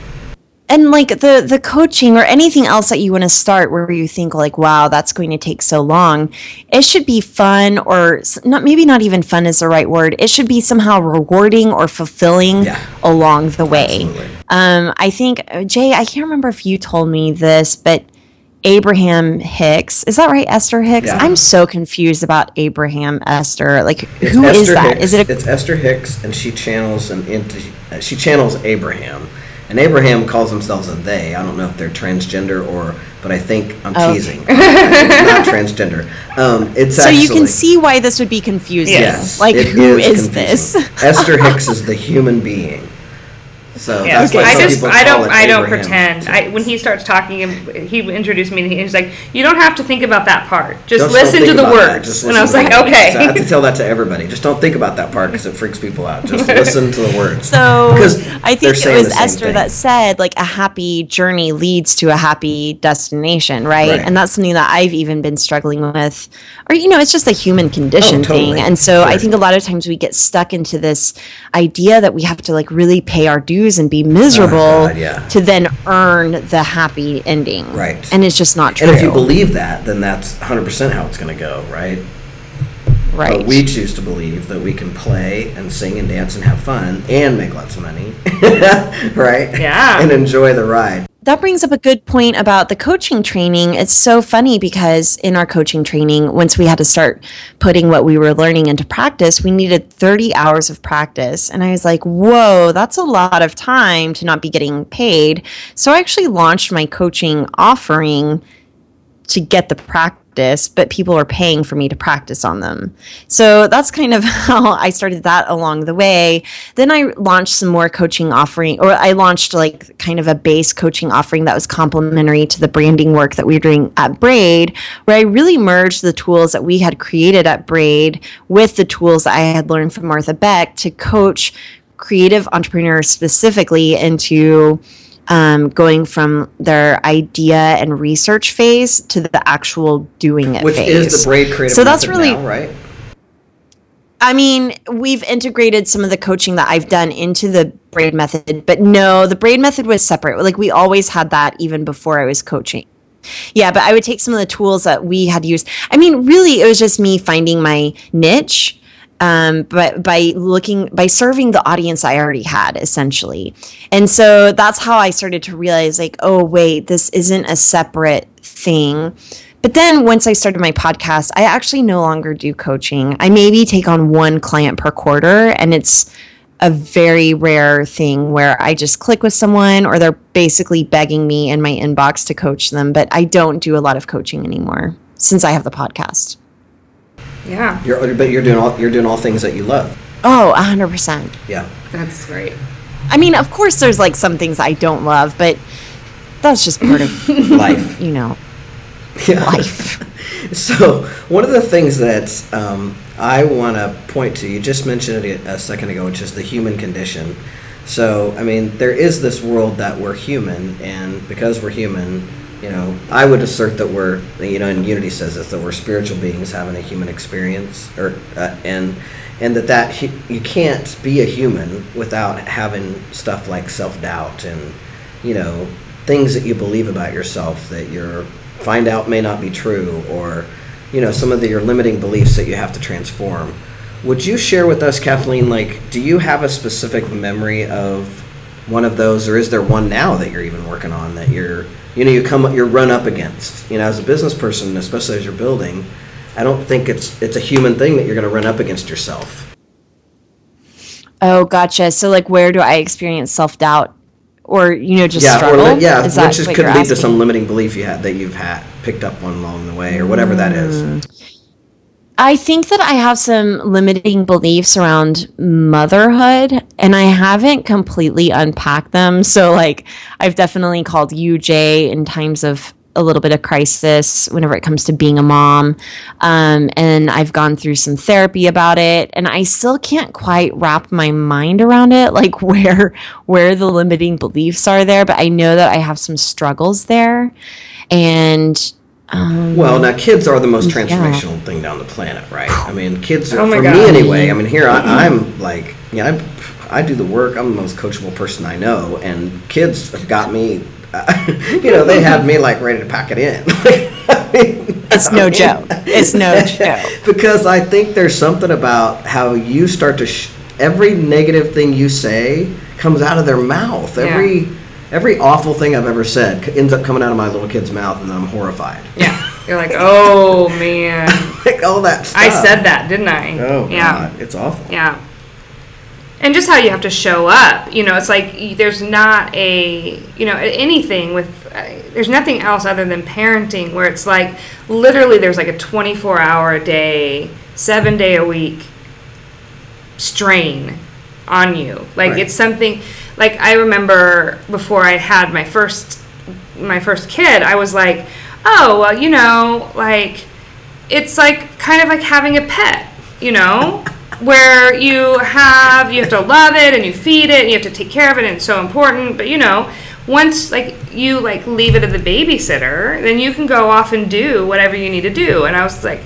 and like the the coaching or anything else that you want to start where you think like wow that's going to take so long it should be fun or not maybe not even fun is the right word it should be somehow rewarding or fulfilling yeah. along the way um, i think uh, jay i can't remember if you told me this but Abraham Hicks. Is that right? Esther Hicks? Yeah. I'm so confused about Abraham Esther. Like it's who Esther is that? Hicks. Is it a- It's Esther Hicks and she channels and into she channels Abraham and Abraham calls themselves a they. I don't know if they're transgender or, but I think I'm okay. teasing. not transgender. Um, it's so actually, you can see why this would be confusing. Yes, like who is, is this? Esther Hicks is the human being. So yeah, okay. I just I don't I don't pretend. I, when he starts talking, he introduced me. and He's like, "You don't have to think about that part. Just, just listen to the words." And I was like, "Okay." So I have to tell that to everybody. Just don't think about that part because it freaks people out. Just listen to the words. So Because I think it was Esther that said, like, a happy journey leads to a happy destination, right? right? And that's something that I've even been struggling with, or you know, it's just a human condition oh, totally. thing. And so sure. I think a lot of times we get stuck into this idea that we have to like really pay our dues and be miserable oh, God, yeah. to then earn the happy ending. Right. And it's just not true. And if you believe that, then that's 100% how it's going to go, right? Right. But we choose to believe that we can play and sing and dance and have fun and make lots of money, right? Yeah. And enjoy the ride that brings up a good point about the coaching training. It's so funny because in our coaching training, once we had to start putting what we were learning into practice, we needed 30 hours of practice. And I was like, whoa, that's a lot of time to not be getting paid. So I actually launched my coaching offering to get the practice practice, but people are paying for me to practice on them. So that's kind of how I started that along the way. Then I launched some more coaching offering, or I launched like kind of a base coaching offering that was complementary to the branding work that we were doing at Braid, where I really merged the tools that we had created at Braid with the tools I had learned from Martha Beck to coach creative entrepreneurs specifically into um, going from their idea and research phase to the actual doing it Which phase. is the braid creative so that's really now, right I mean, we've integrated some of the coaching that I've done into the braid method, but no, the braid method was separate. Like we always had that even before I was coaching. Yeah, but I would take some of the tools that we had used. I mean, really, it was just me finding my niche um, but by looking by serving the audience I already had essentially. And so that's how I started to realize like, oh wait, this isn't a separate thing. But then once I started my podcast, I actually no longer do coaching. I maybe take on one client per quarter and it's a very rare thing where I just click with someone or they're basically begging me in my inbox to coach them, but I don't do a lot of coaching anymore since I have the podcast. Yeah, You're, but you're doing all you're doing all things that you love. Oh, 100%. Yeah. that's great. I mean, of course, there's like some things I don't love, but that's just part of, Life. you know, Yeah. life. So one of the things that um, I want to point to, you just mentioned it a second ago, which is the human condition. So I mean, there is this world that we're human, and because we're human, you know, I would assert that we're, you know, and Unity says this that we're spiritual beings having a human experience, or uh, and and that that hu- you can't be a human without having stuff like self doubt and you know things that you believe about yourself that you're find out may not be true or you know some of the, your limiting beliefs that you have to transform. Would you share with us kathleen like do you have a specific memory of one of those or is there one now that you're even working on that you're you know you come up you're run up against you know as a business person especially as you're building i don't think it's it's a human thing that you're going to run up against yourself Oh, gotcha. So, like, where do I experience self doubt? Or, you know, just yeah struggle? or yeah Is which is, could lead to some limiting belief you had that you've had picked up one along the way or whatever that is hmm. I think that I have some limiting beliefs around motherhood and I haven't completely unpacked them. So, like, I've definitely called you, Jay, in times of a little bit of crisis whenever it comes to being a mom. Um, and I've gone through some therapy about it and I still can't quite wrap my mind around it, like where, where the limiting beliefs are there. But I know that I have some struggles there. And, um, Well, now kids are the most transformational thing down the planet, right? I mean, kids are Oh for God. me anyway. I mean, here I, I'm like, yeah, I'm, I do the work. I'm the most coachable person I know, and kids have got me. you know, they had me like ready to pack it in. I mean, it's no joke. It's no joke. because I think there's something about how you start to sh- every negative thing you say comes out of their mouth. Every every awful thing I've ever said ends up coming out of my little kid's mouth, and I'm horrified. Yeah, you're like, oh man, like all that stuff. I said that, didn't I? Oh yeah. God, it's awful. Yeah. And just how you have to show up. You know, it's like there's not a, you know, anything with, uh, there's nothing else other than parenting where it's like literally there's like a 24 hour a day, seven day a week strain on you. Like Right. it's something, like I remember before I had my first, my first kid, I was like, oh, well, you know, like, it's like kind of like having a pet, you know, where you have you have to love it and you feed it and you have to take care of it and it's so important. But you know, once like you like leave it at the babysitter, then you can go off and do whatever you need to do. And I was like,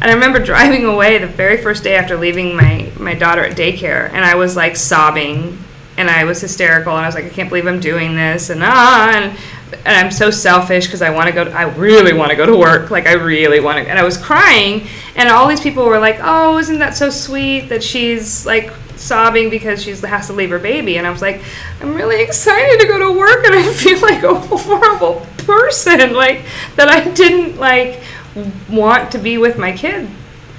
and I remember driving away the very first day after leaving my my daughter at daycare, and I was like sobbing and I was hysterical and I was like, I can't believe I'm doing this and ah and and I'm so selfish because I want to go. I really want to go to work. Like I really want to. And I was crying, and all these people were like, "Oh, isn't that so sweet that she's like sobbing because she has to leave her baby?" And I was like, "I'm really excited to go to work, and I feel like a horrible person, like that I didn't like want to be with my kid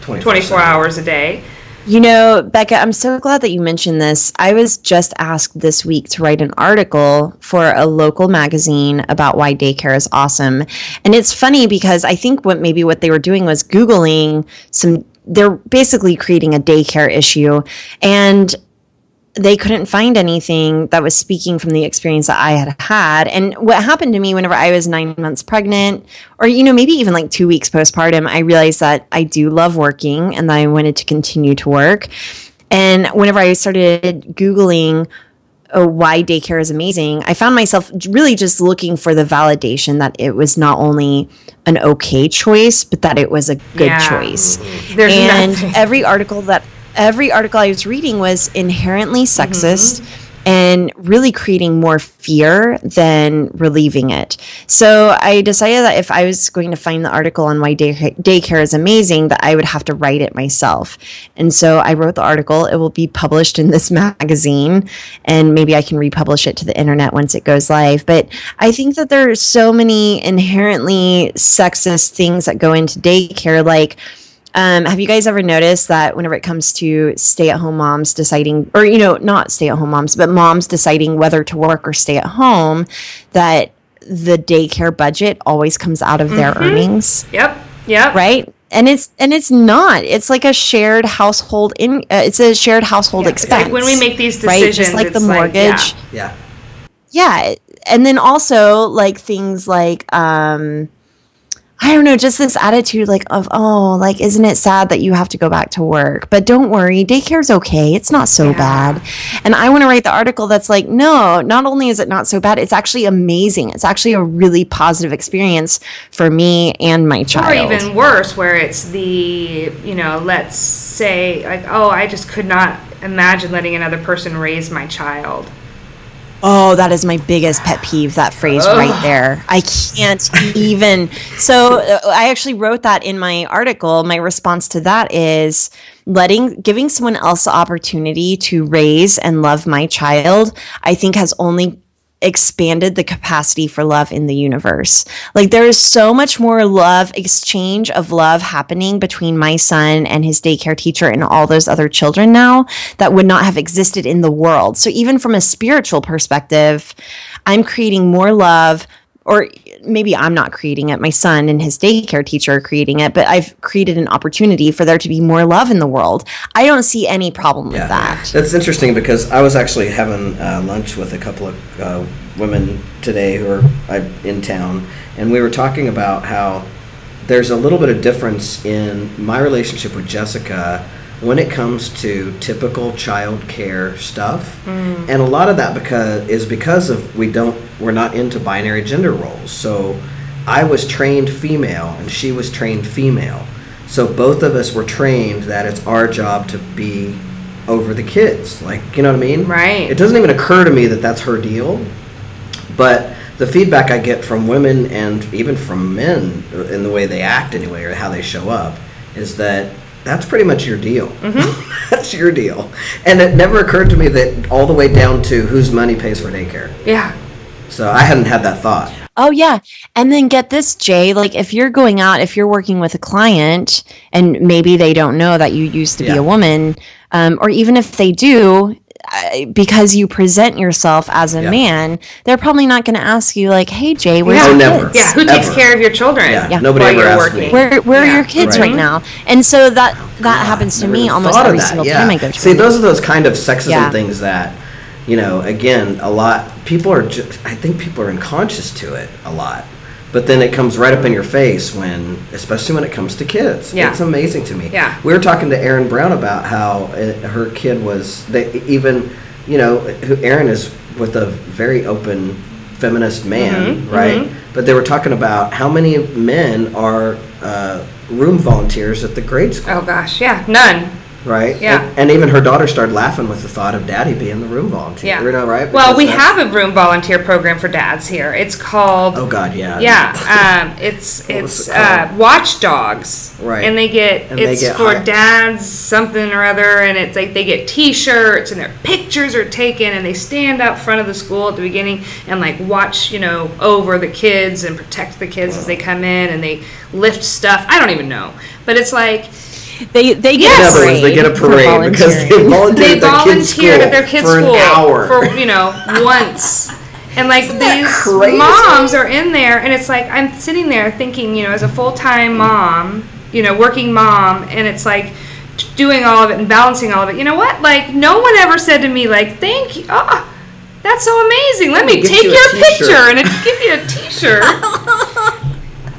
24 hours a day." You know, Becca, I'm so glad that you mentioned this. I was just asked this week to write an article for a local magazine about why daycare is awesome. And it's funny because I think what maybe what they were doing was Googling some, they're basically creating a daycare issue. And they couldn't find anything that was speaking from the experience that I had had. And what happened to me whenever I was nine months pregnant, or, you know, maybe even like two weeks postpartum, I realized that I do love working and that I wanted to continue to work. And whenever I started Googling, oh, why daycare is amazing, I found myself really just looking for the validation that it was not only an okay choice, but that it was a good Yeah. choice. There's and nothing. every article that every article I was reading was inherently mm-hmm. sexist and really creating more fear than relieving it. So I decided that if I was going to find the article on why day, daycare is amazing, that I would have to write it myself. And so I wrote the article. It will be published in this magazine, and maybe I can republish it to the internet once it goes live. But I think that there are so many inherently sexist things that go into daycare, like um, have you guys ever noticed that whenever it comes to stay at home moms deciding, or, you know, not stay at home moms, but moms deciding whether to work or stay at home, that the daycare budget always comes out of their earnings, Yep. Yep. right? and it's and it's not it's like a shared household in uh, it's a shared household Yeah, expense like when we make these decisions, right decisions, just like the it's like, mortgage yeah. Yeah. yeah and then also like things like um i don't know just this attitude like of oh like isn't it sad that you have to go back to work but don't worry daycare's okay it's not so Yeah. bad and i want to write the article that's like no not only is it not so bad it's actually amazing it's actually a really positive experience for me and my child. Or even worse, where it's the, you know, let's say, like, oh, I just could not imagine letting another person raise my child. Oh, that is my biggest pet peeve, that phrase right there. I can't even. So, uh, I actually wrote that in my article. My response to that is letting, giving someone else the opportunity to raise and love my child, I think has only expanded the capacity for love in the universe. Like there is so much more love, exchange of love happening between my son and his daycare teacher and all those other children now that would not have existed in the world. So even from a spiritual perspective, I'm creating more love or maybe I'm not creating it, my son and his daycare teacher are creating it, but I've created an opportunity for there to be more love in the world. I don't see any problem with that. That's interesting because I was actually having uh, lunch with a couple of uh, women today who are uh, in town, and we were talking about how there's a little bit of difference in my relationship with Jessica when it comes to typical child care stuff mm. and a lot of that because is because of we don't we're not into binary gender roles. So i was trained female and she was trained female. So both of us were trained that it's our job to be over the kids like you know what i mean? Right. it doesn't even occur to me that that's her deal but the feedback I get from women and even from men in the way they act anyway or how they show up is that that's pretty much your deal. Mm-hmm. that's your deal. And it never occurred to me that all the way down to whose money pays for daycare. Yeah. So I hadn't had that thought. Oh yeah. And then get this, Jay, like if you're going out, if you're working with a client and maybe they don't know that you used to be a woman, um, or even if they do, because you present yourself as a Yeah. man, they're probably not going to ask you like, "Hey, Jay, where's Yeah. your Oh, never. kids? Yeah. Who takes care of your children? Yeah. Yeah. Nobody ever you're working? me. Where where are your kids Right. right now?" And so that that happens to Never me almost every single yeah. time I go to. See, a those are those kind of sexism Yeah. things that, you know, again, a lot people are. Just, I think people are unconscious to it a lot, but then it comes right up in your face when, especially when it comes to kids. Yeah. it's amazing to me. Yeah. we were talking to Erin Brown about how uh her kid was. They even, you know, who Erin is with a very open feminist man, Mhm, right? mhm. But they were talking about how many men are uh, room volunteers at the grade school Oh gosh. Yeah. None. Right? Yeah. And, and even her daughter started laughing with the thought of daddy being the room volunteer. Yeah. You know, right? Well, we have a room volunteer program for dads here. It's called. Oh God, yeah. Yeah, um, it's it's it uh, watchdogs, Right. And they get And they it's get for dads something or other, and it's like they get T-shirts and their pictures are taken, and they stand out front of the school at the beginning and like watch you know over the kids and protect the kids as they come in, and they lift stuff. I don't even know, but it's like They they get Yes. a Whatever it is, parade. they get a for parade because they volunteered they at their kids' school volunteered at their kids' for school an hour. for you know once. And like that these moms are in there, and it's like I'm sitting there thinking, you know, as a full time mom, you know, working mom, and it's like doing all of it and balancing all of it. You know what? Like no one ever said to me, like, "Thank you." Ah, that's so amazing. Let me Get take you your t-shirt." picture and give you a T-shirt.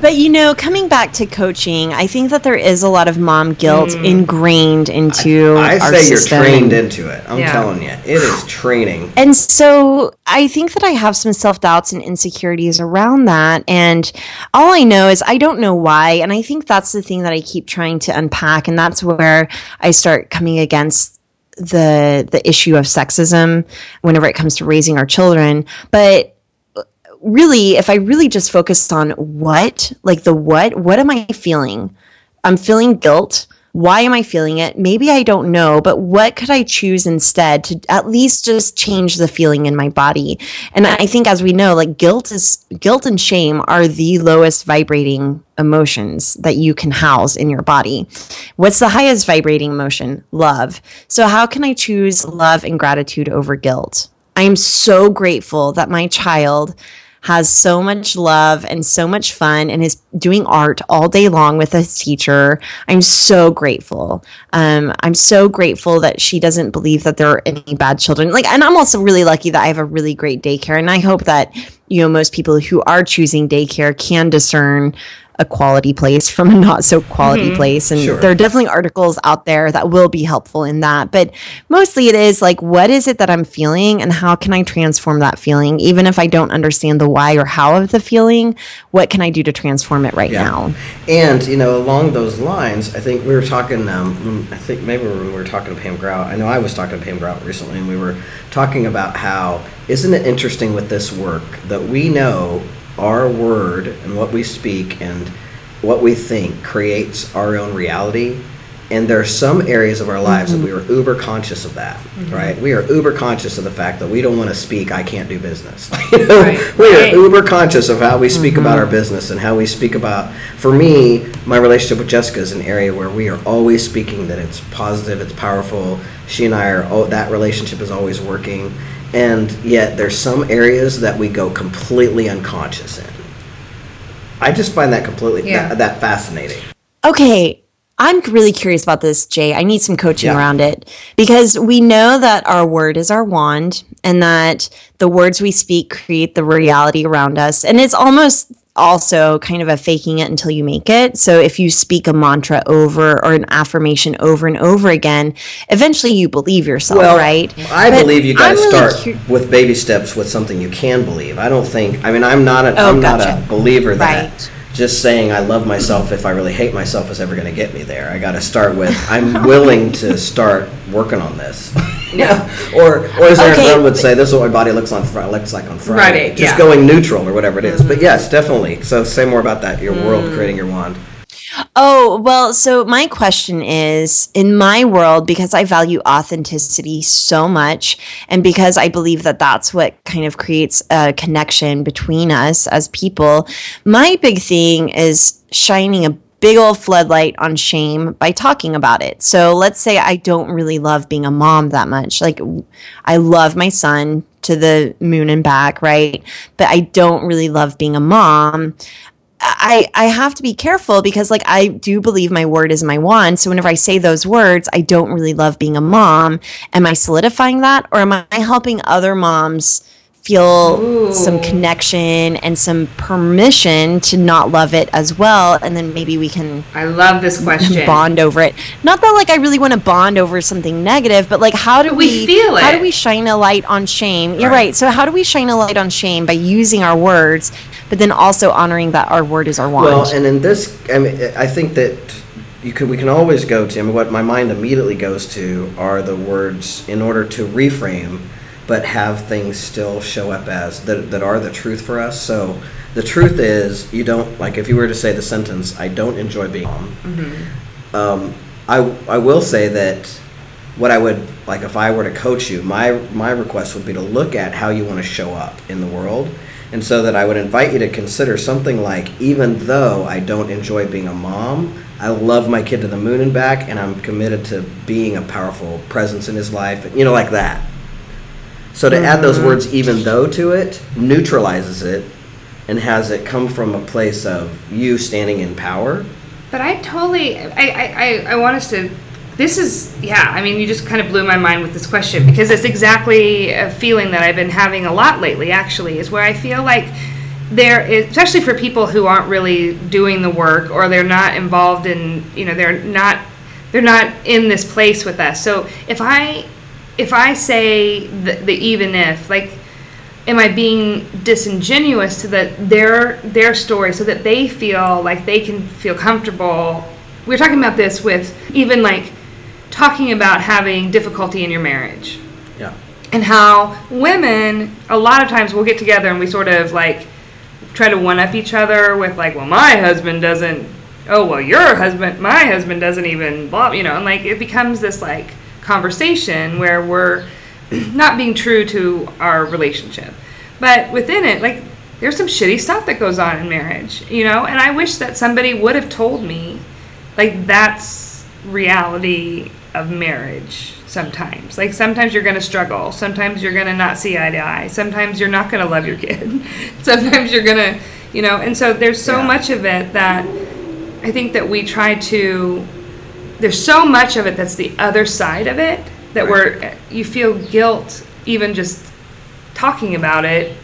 But you know, coming back to coaching, I think that there is a lot of mom guilt mm. ingrained into I our say you're trained into it. I'm Yeah. telling you, it is training. And so I think that I have some self doubts and insecurities around that. And all I know is I don't know why. And I think that's the thing that I keep trying to unpack. And that's where I start coming against the the issue of sexism whenever it comes to raising our children. But really, if I really just focused on what, like the what, what am I feeling? I'm feeling guilt. Why am I feeling it? Maybe I don't know, but what could I choose instead to at least just change the feeling in my body? And I think as we know, like guilt is guilt and shame are the lowest vibrating emotions that you can house in your body. What's the highest vibrating emotion? Love. So how can I choose love and gratitude over guilt? I am so grateful that my child has so much love and so much fun and is doing art all day long with his teacher. I'm so grateful. Um, I'm so grateful that she doesn't believe that there are any bad children. Like, and I'm also really lucky that I have a really great daycare. And I hope that, you know, most people who are choosing daycare can discern a quality place from a not so quality mm-hmm. place. And sure. there are definitely articles out there that will be helpful in that. But mostly it is like, what is it that I'm feeling and how can I transform that feeling? Even if I don't understand the why or how of the feeling, what can I do to transform it right yeah. now? And, you know, along those lines, I think we were talking, um, I think maybe we were talking to Pam Grout, I know I was talking to Pam Grout recently, and we were talking about how, isn't it interesting with this work that we know our word and what we speak and what we think creates our own reality. And there are some areas of our lives mm-hmm. that we are uber conscious of that, mm-hmm. right? We are uber conscious of the fact that we don't want to speak, I can't do business. right. We right. are uber conscious of how we speak mm-hmm. about our business and how we speak about, for me, my relationship with Jessica is an area where we are always speaking that it's positive, it's powerful. She and I are, oh, that relationship is always working and yet there's some areas that we go completely unconscious in. I just find that completely yeah. that, that fascinating. Okay, I'm really curious about this, Jay. I need some coaching yeah. around it because we know that our word is our wand and that the words we speak create the reality around us. And it's almost also kind of a faking it until you make it. So if you speak a mantra over or an affirmation over and over again, eventually you believe yourself, well, right? I but believe you got to start really with baby steps with something you can believe. I don't think. I mean, I'm not a, oh, I'm gotcha. not a believer that. Right just saying I love myself if I really hate myself is ever going to get me there. I got to start with I'm willing to start working on this. yeah. or or as Erin okay. Brown would say, this is what my body looks on fr- looks like on Friday. Friday just yeah. going neutral or whatever it is. But yes, definitely. So say more about that. Your mm. world creating your wand. Oh, well, so my question is in my world, because I value authenticity so much, and because I believe that that's what kind of creates a connection between us as people, my big thing is shining a big old floodlight on shame by talking about it. So let's say I don't really love being a mom that much. Like, I love my son to the moon and back, right? But I don't really love being a mom. I I have to be careful because like I do believe my word is my wand. So whenever I say those words, I don't really love being a mom. Am I solidifying that or am I helping other moms feel Ooh. some connection and some permission to not love it as well and then maybe we can I love this question. bond over it. Not that like I really want to bond over something negative, but like how do we, we feel it? How do we shine a light on shame? Right. You're right. So how do we shine a light on shame by using our words but then also honoring that our word is our wand. Well, and in this, I mean, I think that you could we can always go to. I mean, what my mind immediately goes to are the words in order to reframe, but have things still show up as that that are the truth for us. So the truth is, you don't like if you were to say the sentence, "I don't enjoy being mom." Mm-hmm. Um, I I will say that what I would like if I were to coach you, my my request would be to look at how you want to show up in the world and so that I would invite you to consider something like even though I don't enjoy being a mom, I love my kid to the moon and back, and I'm committed to being a powerful presence in his life, you know, like that. So to mm-hmm. add those mm-hmm. words even though to it neutralizes it and has it come from a place of you standing in power. But I totally, I, I, I want us to this is yeah i mean you just kind of blew my mind with this question because it's exactly a feeling that i've been having a lot lately actually is where i feel like there especially for people who aren't really doing the work or they're not involved in you know they're not they're not in this place with us. So if i if i say the, the even if like am i being disingenuous to the, their their story so that they feel like they can feel comfortable? We we're talking about this with even like talking about having difficulty in your marriage. Yeah. And how women, a lot of times, we'll get together and we sort of like try to one up each other with, like, well, my husband doesn't, oh, well, your husband, my husband doesn't even, blah, you know, and like it becomes this like conversation where we're not being true to our relationship. But within it, like, there's some shitty stuff that goes on in marriage, you know, and I wish that somebody would have told me, like, that's reality of marriage. sometimes. Like sometimes you're going to struggle. Sometimes you're going to not see eye to eye. Sometimes you're not going to love your kid. sometimes you're going to, you know, and so there's so Yeah. much of it that I think that we try to there's so much of it that's the other side of it that we're you feel guilt even just talking about it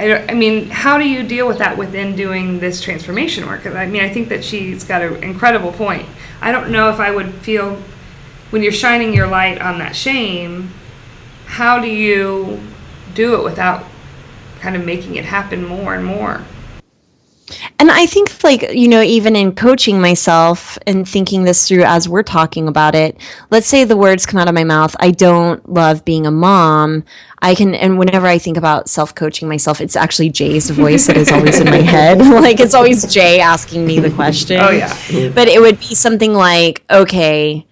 I, I mean how do you deal with that within doing this transformation work? i mean i think that she's got an incredible point i don't know if i would feel when you're shining your light on that shame how do you do it without kind of making it happen more and more And I think, like, you know, even in coaching myself and thinking this through as we're talking about it, let's say the words come out of my mouth, I don't love being a mom. I can, and whenever I think about self coaching myself, it's actually Jay's voice that is always in my head. like, it's always Jay asking me the question. Oh, yeah. But it would be something like, okay,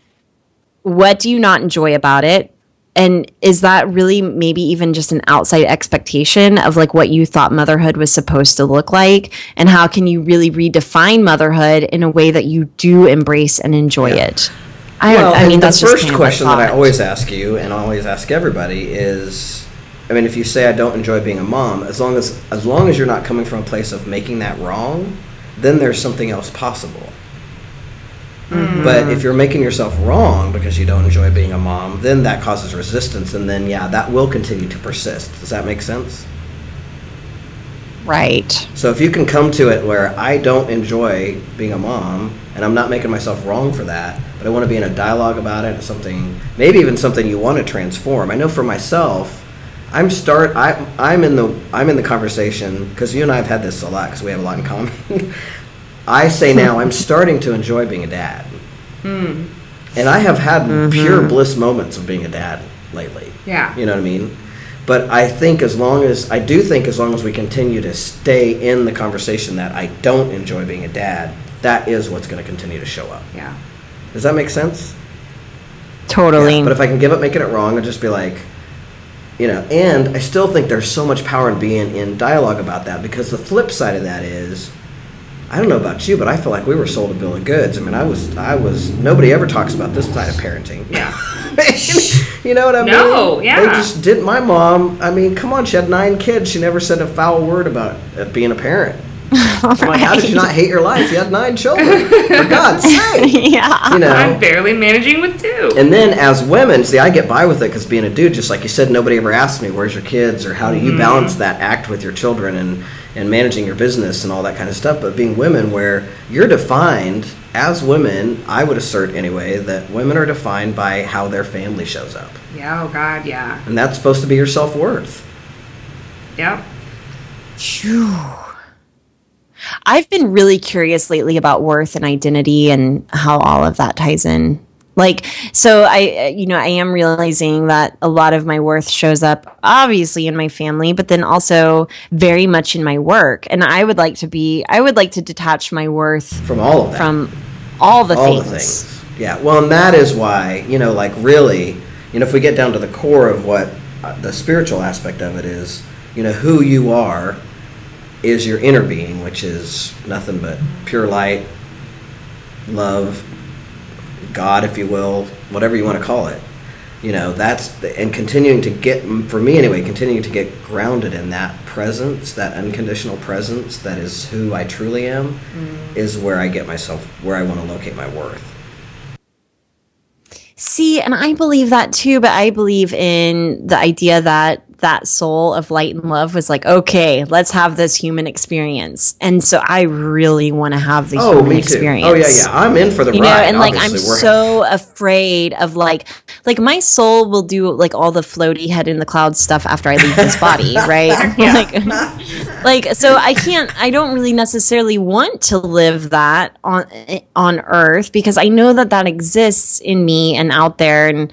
what do you not enjoy about it? And is that really maybe even just an outside expectation of like what you thought motherhood was supposed to look like? And how can you really redefine motherhood in a way that you do embrace and enjoy it? I, Well, I mean, and that's the first kind question that I always ask you, and I always ask everybody, is, I mean, if you say I don't enjoy being a mom, as long as as long as you're not coming from a place of making that wrong, then there's something else possible. Mm-hmm. But if you're making yourself wrong because you don't enjoy being a mom, then that causes resistance, and then yeah, that will continue to persist. Does that make sense? Right. So if you can come to it where I don't enjoy being a mom, and I'm not making myself wrong for that, but I want to be in a dialogue about it, something maybe even something you want to transform. I know for myself, I'm start I I'm in the I'm in the conversation because you and I have had this a lot because we have a lot in common. I say now hmm. I'm starting to enjoy being a dad, hmm. and I have had mm-hmm. pure bliss moments of being a dad lately. Yeah. You know what I mean? But I think as long as I do think as long as we continue to stay in the conversation that I don't enjoy being a dad, that is what's going to continue to show up. yeah Does that make sense? Totally. But if I can give up making it wrong and just be like, you know, and I still think there's so much power in being in dialogue about that because the flip side of that is, I don't know about you, but I feel like we were sold a bill of goods. I mean, I was, I was. Nobody ever talks about this side of parenting. yeah you know what I mean? No, yeah. They just didn't. My mom. I mean, come on. She had nine kids. She never said a foul word about uh, being a parent. I'm like, how did you not hate your life? You had nine children. For God's sake. yeah. You know. i'm barely managing with two And then as women, see, I get by with it because being a dude, just like you said, nobody ever asked me, where's your kids or how do you balance that act with your children and, and managing your business and all that kind of stuff. But being women, where you're defined as women, I would assert anyway, that women are defined by how their family shows up. yeah oh god yeah And that's supposed to be your self worth. yeah Phew. I've been really curious lately about worth and identity and how all of that ties in. Like, so I, you know, I am realizing that a lot of my worth shows up obviously in my family, but then also very much in my work. And I would like to be, I would like to detach my worth From all of that. from all the all things. the things. Yeah, well, and that is why you know, like really, you know, if we get down to the core of what uh, the spiritual aspect of it is, you know, who you are is your inner being, which is nothing but pure light, love, God, if you will, whatever you want to call it. You know, that's the, and continuing to get for me anyway, continuing to get grounded in that presence, that unconditional presence that is who I truly am, mm. is where I get myself where I want to locate my worth. See, and I believe that too, but I believe in the idea that that soul of light and love was like, okay, let's have this human experience. And so I really want to have the Oh, human me too. experience. Oh yeah, yeah. I'm in for the You know, ride. and like I'm. We're- so afraid of like like my soul will do like all the floaty head in the clouds stuff after I leave this body, right? Like like so I can't I don't really necessarily want to live that on eh, on earth because I know that that exists in me and out there and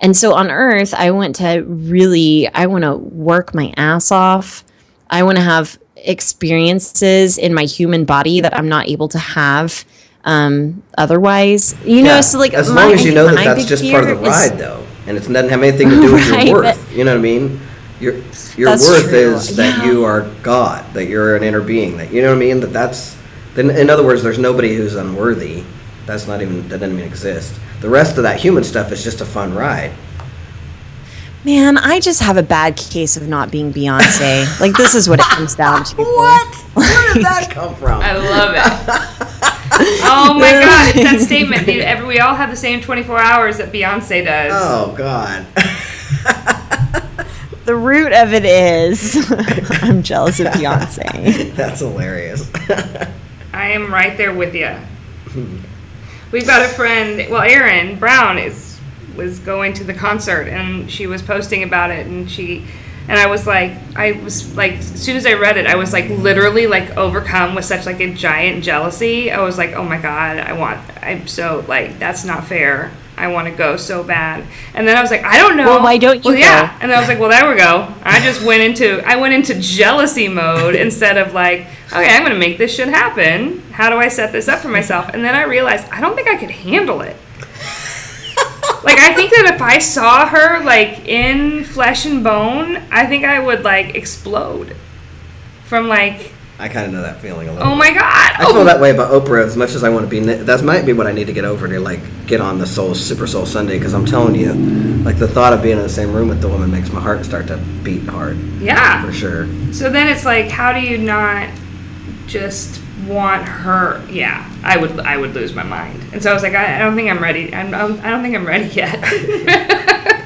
and so on earth I want to really I want to work my ass off. I want to have experiences in my human body that I'm not able to have um otherwise. You know, Yeah, so like as my- long as you know that that's just part of the fear is- ride, though, and it doesn't have anything to do with Right, your but- worth. You know what I mean? Your your worth true, is that yeah. you are God, that you're an inner being. That you know what I mean. That that's then in other words, there's nobody who's unworthy. That's not even that doesn't even exist. The rest of that human stuff is just a fun ride. Man, I just have a bad case of not being Beyonce. like this is what it comes down to. What? Where did that come from? I love it. oh my god, it's that statement. We all have the same 24 hours that Beyonce does. Oh God. The root of it is I'm jealous of Beyonce. That's hilarious. I am right there with you. We've got a friend. Well, Erin Brown is was going to the concert, and she was posting about it, and she. And I was like, I was like, as soon as I read it, I was like, literally like overcome with such like a giant jealousy. I was like, oh my god, I want, I'm so like, that's not fair. I want to go so bad. And then I was like, I don't know. Well, why don't you Well, yeah. go? And then I was like, well, there we go. I just went into, I went into jealousy mode instead of like, okay, I'm going to make this shit happen. How do I set this up for myself? And then I realized I don't think I could handle it. like I think that if I saw her like in flesh and bone, I think I would like explode from like, I kind of know that feeling a little. oh my god. I feel that way about Oprah as much as I want to be. That might be what I need to get over to like get on the Soul Super Soul Sunday because I'm telling you, like the thought of being in the same room with the woman makes my heart start to beat hard Yeah. for sure. So then it's like, how do you not just want her? Yeah, I would. I would lose my mind. And so I was like, I, I don't think I'm ready. I'm, I'm, I don't think I'm ready yet.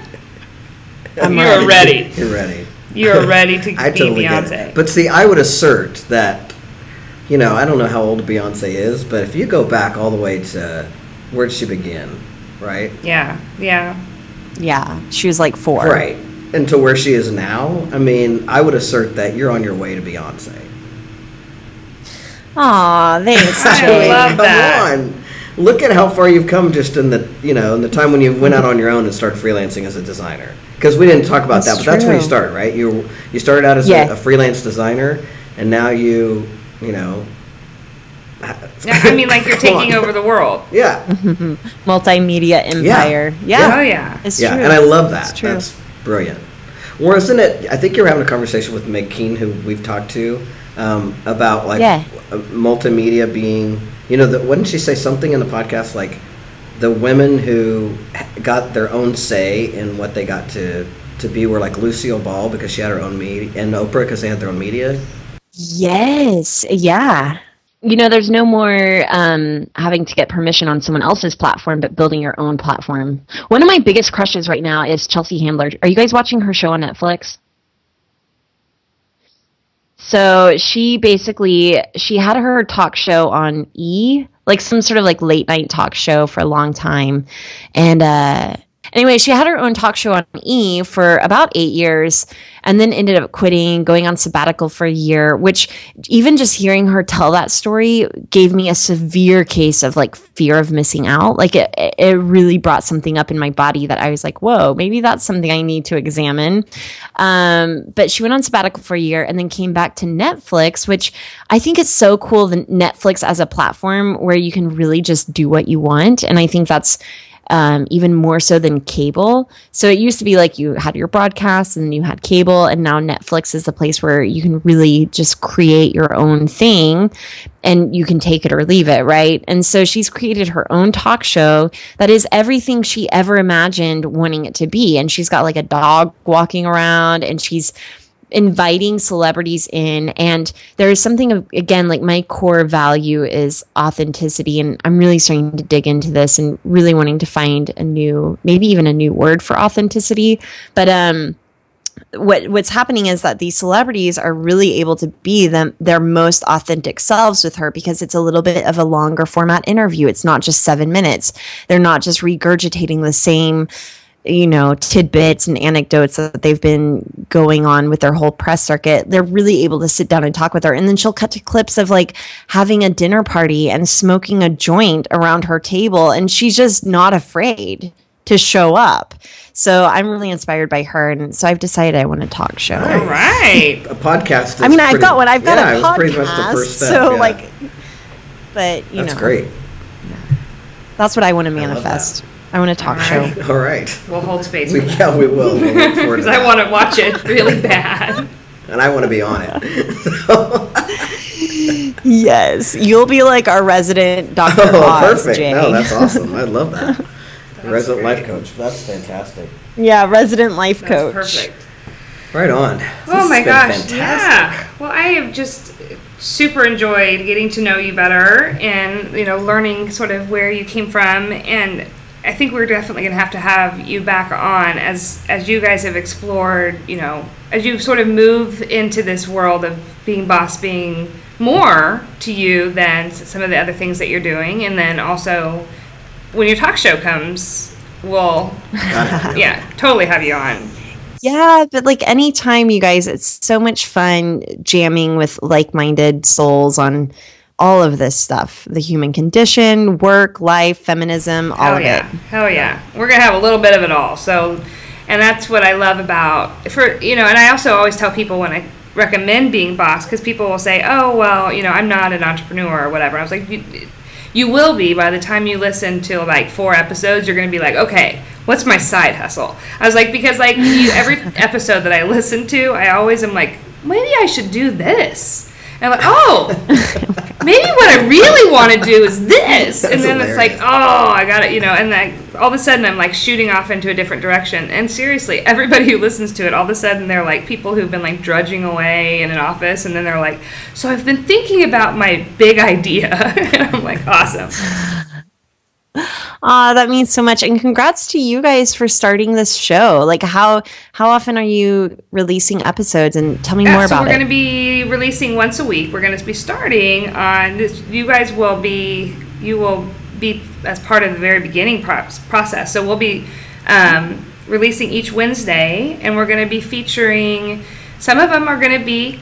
I'm You're ready. You're ready. You're ready to I be totally get Beyonce. it. But see, I would assert that, you know, I don't know how old Beyonce is, but if you go back all the way to where did she begin, right? yeah, yeah. Yeah, she was like four. Right. And to where she is now, I mean, I would assert that you're on your way to Beyonce. Aw, thanks, I Jay. love Come that. on. Look at how far you've come just in the, you know, in the time when you went out on your own and started freelancing as a designer. Because we didn't talk about That's that, but that's where you true. started, right? You you started out as Yeah. a, a freelance designer, and now you, you know. Yeah, I mean, like you're Come taking on. over the world. Yeah. Multimedia empire. Yeah. Oh yeah. It's yeah, true. and I love that. It's true. That's brilliant. Well, isn't it? I think you're having a conversation with Meg Keene, who we've talked to, um, about like Yeah. multimedia being. You know, the, wouldn't she say something in the podcast like the women who got their own say in what they got to to be were like Lucille Ball because she had her own media, and Oprah because they had their own media. Yes. Yeah. You know, there's no more um, having to get permission on someone else's platform, but building your own platform. One of my biggest crushes right now is Chelsea Handler. Are you guys watching her show on Netflix? So she basically she had her talk show on E, like some sort of like late night talk show for a long time, and uh, anyway, she had her own talk show on E for about eight years, and then ended up quitting, going on sabbatical for a year. Which even just hearing her tell that story gave me a severe case of like fear of missing out. Like it, it really brought something up in my body that I was like, whoa, maybe that's something I need to examine. Um, but she went on sabbatical for a year and then came back to Netflix, which I think is so cool. The Netflix as a platform where you can really just do what you want, and I think that's um, even more so than cable. So it used to be like you had your broadcast and you had cable, and now Netflix is the place where you can really just create your own thing and you can take it or leave it, right? And so she's created her own talk show that is everything she ever imagined wanting it to be. And she's got like a dog walking around and she's inviting celebrities in. And there is something of again like my core value is authenticity. And i'm really starting to dig into this and really wanting to find a new maybe even a new word for authenticity. But um what what's happening is that these celebrities are really able to be them their most authentic selves with her because it's a little bit of a longer format interview. It's not just 7 minutes. They're not just regurgitating the same you know tidbits and anecdotes that they've been going on with their whole press circuit they're really able to sit down and talk with her and then she'll cut to clips of like having a dinner party and smoking a joint around her table and she's just not afraid to show up so i'm really inspired by her and so i've decided i want a talk show All right. A podcast. Is i mean i've got one i've got yeah, a podcast pretty much the first step. so yeah. like but you that's know that's great. Yeah. that's what i want to love that. manifest i, want a talk All show right. All right. We'll hold space We, yeah, we will. We'll look forward to because I that. want to watch it really bad. and I want to be on it. yes, you'll be like our resident Dr. Oh, Oz, perfect. Jay. No, that's awesome. I love that. Resident life coach. That's fantastic. yeah, resident life That's coach. perfect. Right on. Oh This my has been gosh, fantastic. yeah. Well, I have just super enjoyed getting to know you better and, you know, learning sort of where you came from and I think we're definitely going to have to have you back on as as you guys have explored, you know, as you sort of move into this world of being boss being more to you than some of the other things that you're doing and then also when your talk show comes, we'll yeah, totally have you on. Yeah, but like anytime you guys, it's so much fun jamming with like minded souls on all of this stuff the human condition, work, life, feminism, all Hell of yeah. it. Hell yeah. We're going to have a little bit of it all. So, and that's what I love about, for, you know, and I also always tell people when I recommend being boss, because people will say, oh, well, you know, I'm not an entrepreneur or whatever. I was like, you, you will be by the time you listen to like four episodes, you're going to be like, okay, what's my side hustle? I was like, because like you, every episode that I listen to, I always am like, maybe I should do this. And I'm like, oh, maybe what I really want to do is this. and then it's like, oh, I got it, you know, and then all of a sudden I'm like shooting off into a different direction. And seriously, everybody who listens to it, all of a sudden they're like people who've been like drudging away in an office, and then they're like, so I've been thinking about my big idea. and I'm like, awesome. Ah, that means so much. And congrats to you guys for starting this show. Like how how often are you releasing episodes and tell me Yeah, more so about we're it. going to be releasing once a week. We're going to be starting on this. You guys will be you will be as part of the very beginning process. So we'll be um, releasing each Wednesday, and we're going to be featuring. Some of them are going to be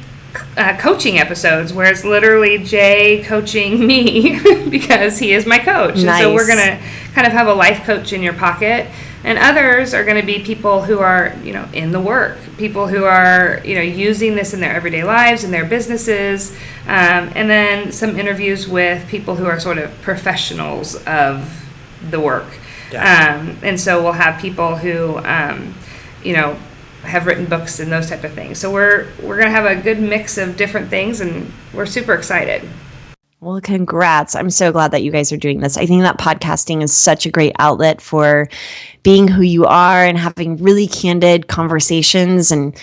uh, coaching episodes, where it's literally Jay coaching me because he is my coach. And so we're going to kind of have a life coach in your pocket. And others are going to be people who are, you know, in the work, people who are, you know, using this in their everyday lives, in their businesses, um, and then some interviews with people who are sort of professionals of the work. Gotcha. Um, and so we'll have people who, um, you know, have written books and those type of things. So we're we're gonna have a good mix of different things, and we're super excited. Well, congrats. I'm so glad that you guys are doing this. I think that podcasting is such a great outlet for being who you are and having really candid conversations and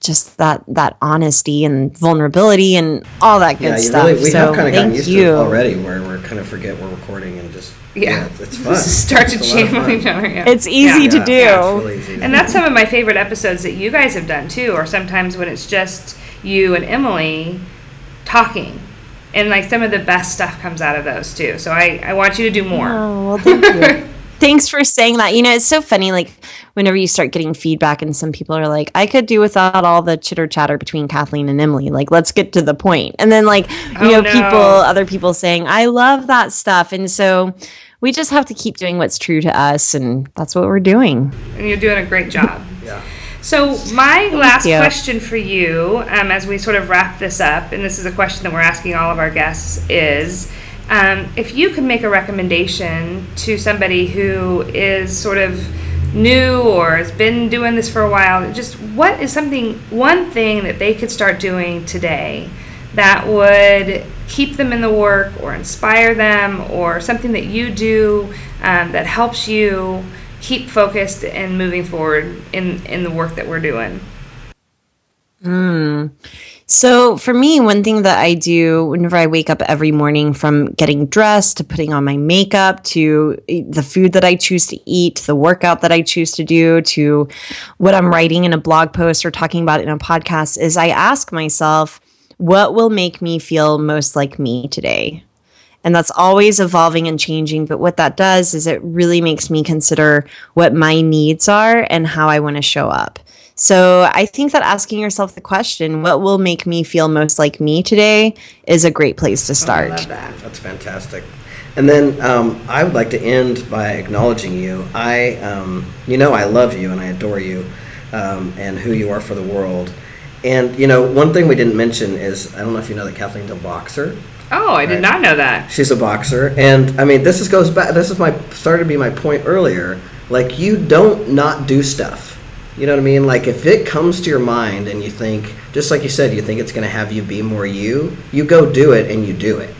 just that that honesty and vulnerability and all that good Yeah, stuff. really, we so have kind of gotten used you. to it already, where we're kind of forget we're recording and just Yeah, it's fun. Start to It's a lot of jam on each other. Yeah. It's easy Yeah. to do. Yeah, it's really easy to And do. that's some of my favorite episodes that you guys have done too, or sometimes when it's just you and Emily talking. And like some of the best stuff comes out of those too. So I, I want you to do more. Oh, well, thank you. Thanks for saying that. You know, it's so funny. Like, whenever you start getting feedback, and some people are like, I could do without all the chitter chatter between Kathleen and Emily. Like, let's get to the point. And then, like, you Oh, know, no. people, other people saying, I love that stuff. And so we just have to keep doing what's true to us. And that's what we're doing. And you're doing a great job. Yeah. So my last question for you, um, as we sort of wrap this up, and this is a question that we're asking all of our guests, is um, if you could make a recommendation to somebody who is sort of new or has been doing this for a while, just what is something, one thing that they could start doing today that would keep them in the work or inspire them or something that you do um, that helps you keep focused and moving forward in, in the work that we're doing. So for me, one thing that I do whenever I wake up every morning from getting dressed to putting on my makeup to the food that I choose to eat, the workout that I choose to do to what I'm writing in a blog post or talking about in a podcast is I ask myself, what will make me feel most like me today? And that's always evolving and changing. But what that does is it really makes me consider what my needs are and how I want to show up. So I think that asking yourself the question, what will make me feel most like me today, is a great place to I start. love that. That's fantastic. And then um, I would like to end by acknowledging you. I, um, you know, I love you and I adore you, um, and who you are for the world. And you know, one thing we didn't mention is I don't know if you know that Kathleen's a boxer. Oh, I did not know that. She's a boxer, and I mean, this is goes back. This is my started to be my point earlier. Like you don't not do stuff. You know what I mean? Like if it comes to your mind and you think, just like you said, you think it's going to have you be more you, you go do it and you do it.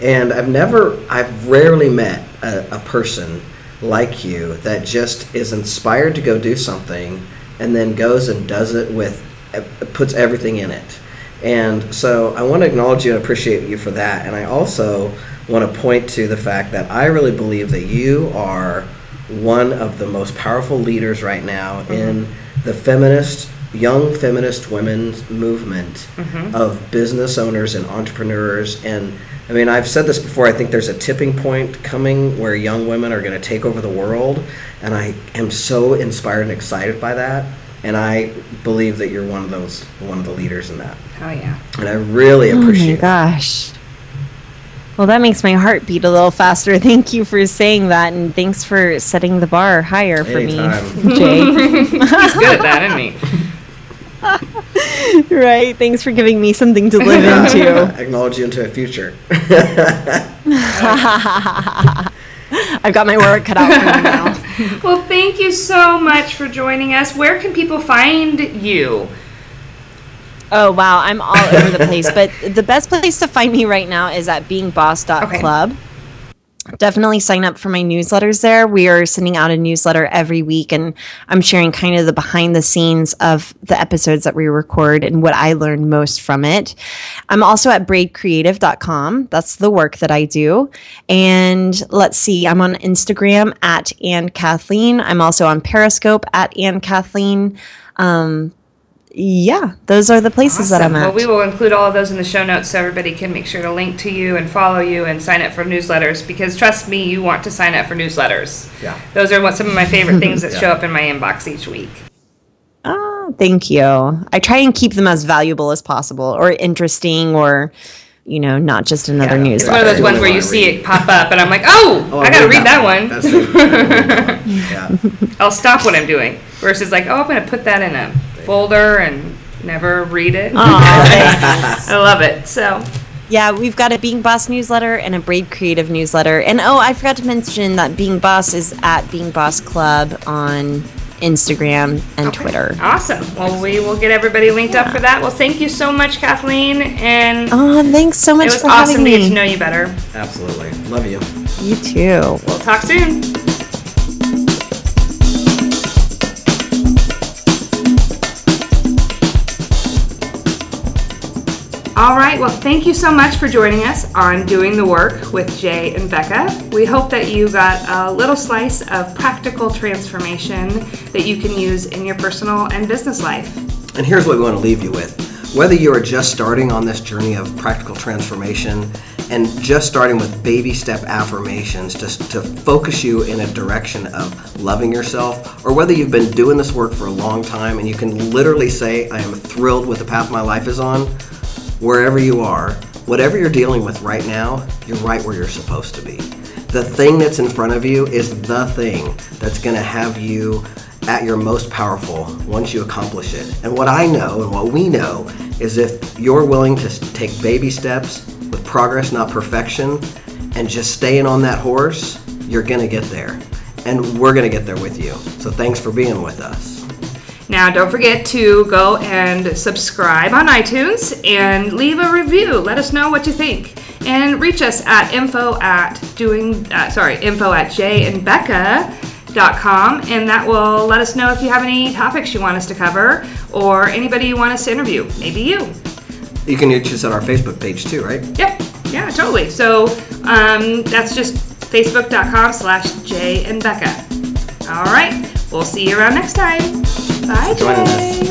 And I've never, I've rarely met a, a person like you that just is inspired to go do something and then goes and does it with, uh, puts everything in it. And so I want to acknowledge you and appreciate you for that. And I also want to point to the fact that I really believe that you are one of the most powerful leaders right now mm-hmm. in the feminist young feminist women's movement mm-hmm. of business owners and entrepreneurs and I mean I've said this before I think there's a tipping point coming where young women are going to take over the world and I am so inspired and excited by that and I believe that you're one of those one of the leaders in that. Oh yeah. And I really appreciate Oh my gosh. Well, that makes my heart beat a little faster. Thank you for saying that, and thanks for setting the bar higher for Anytime. me, Jay. He's good at that, isn't he? right. Thanks for giving me something to live into. Acknowledge you into a future. I've got my work cut out for me now. well, thank you so much for joining us. Where can people find you? Oh wow, I'm all over the place. But the best place to find me right now is at beingboss.club. Okay. Definitely sign up for my newsletters there. We are sending out a newsletter every week, and I'm sharing kind of the behind the scenes of the episodes that we record and what I learned most from it. I'm also at braidcreative.com. That's the work that I do. And let's see, I'm on Instagram at and Kathleen. I'm also on Periscope at and Kathleen. Um, yeah, those are the places awesome. that I'm at. Well, we will include all of those in the show notes so everybody can make sure to link to you and follow you and sign up for newsletters because trust me, you want to sign up for newsletters. Yeah. Those are what some of my favorite things that yeah. show up in my inbox each week. Oh, thank you. I try and keep them as valuable as possible or interesting or you know, not just another yeah, newsletter. It's one of those ones where you see it pop up, and I'm like, oh, oh I gotta read that, one. That one. yeah. I'll stop what I'm doing versus like, oh, I'm gonna put that in a folder and never read it. I love it. So. Yeah, we've got a Being Boss newsletter and a Braid Creative newsletter. And oh, I forgot to mention that Being Boss is at Being Boss Club on Instagram and okay. Twitter. Awesome. Well, we will get everybody linked yeah. up for that. Well, thank you so much, Kathleen. And oh, thanks so much. It was awesome to get to know you better. Absolutely. Love you. You too. We'll talk soon. All right, well, thank you so much for joining us on Doing the Work with Jay and Becca. We hope that you got a little slice of practical transformation that you can use in your personal and business life. And here's what we want to leave you with. Whether you are just starting on this journey of practical transformation and just starting with baby step affirmations to, to focus you in a direction of loving yourself, or whether you've been doing this work for a long time and you can literally say, I am thrilled with the path my life is on wherever you are, whatever you're dealing with right now, you're right where you're supposed to be. The thing that's in front of you is the thing that's going to have you at your most powerful once you accomplish it. And what I know and what we know is if you're willing to take baby steps with progress, not perfection, and just staying on that horse, you're going to get there. And we're going to get there with you. So thanks for being with us. Now, don't forget to go and subscribe on iTunes and leave a review. Let us know what you think. And reach us at info at doing, uh, sorry, info at jayandbecca.com. And that will let us know if you have any topics you want us to cover or anybody you want us to interview. Maybe you. You can reach us on our Facebook page too, right? Yep. Yeah, totally. So um, that's just facebook.com slash jay and becca. All right. We'll see you around next time. Bye, Join us.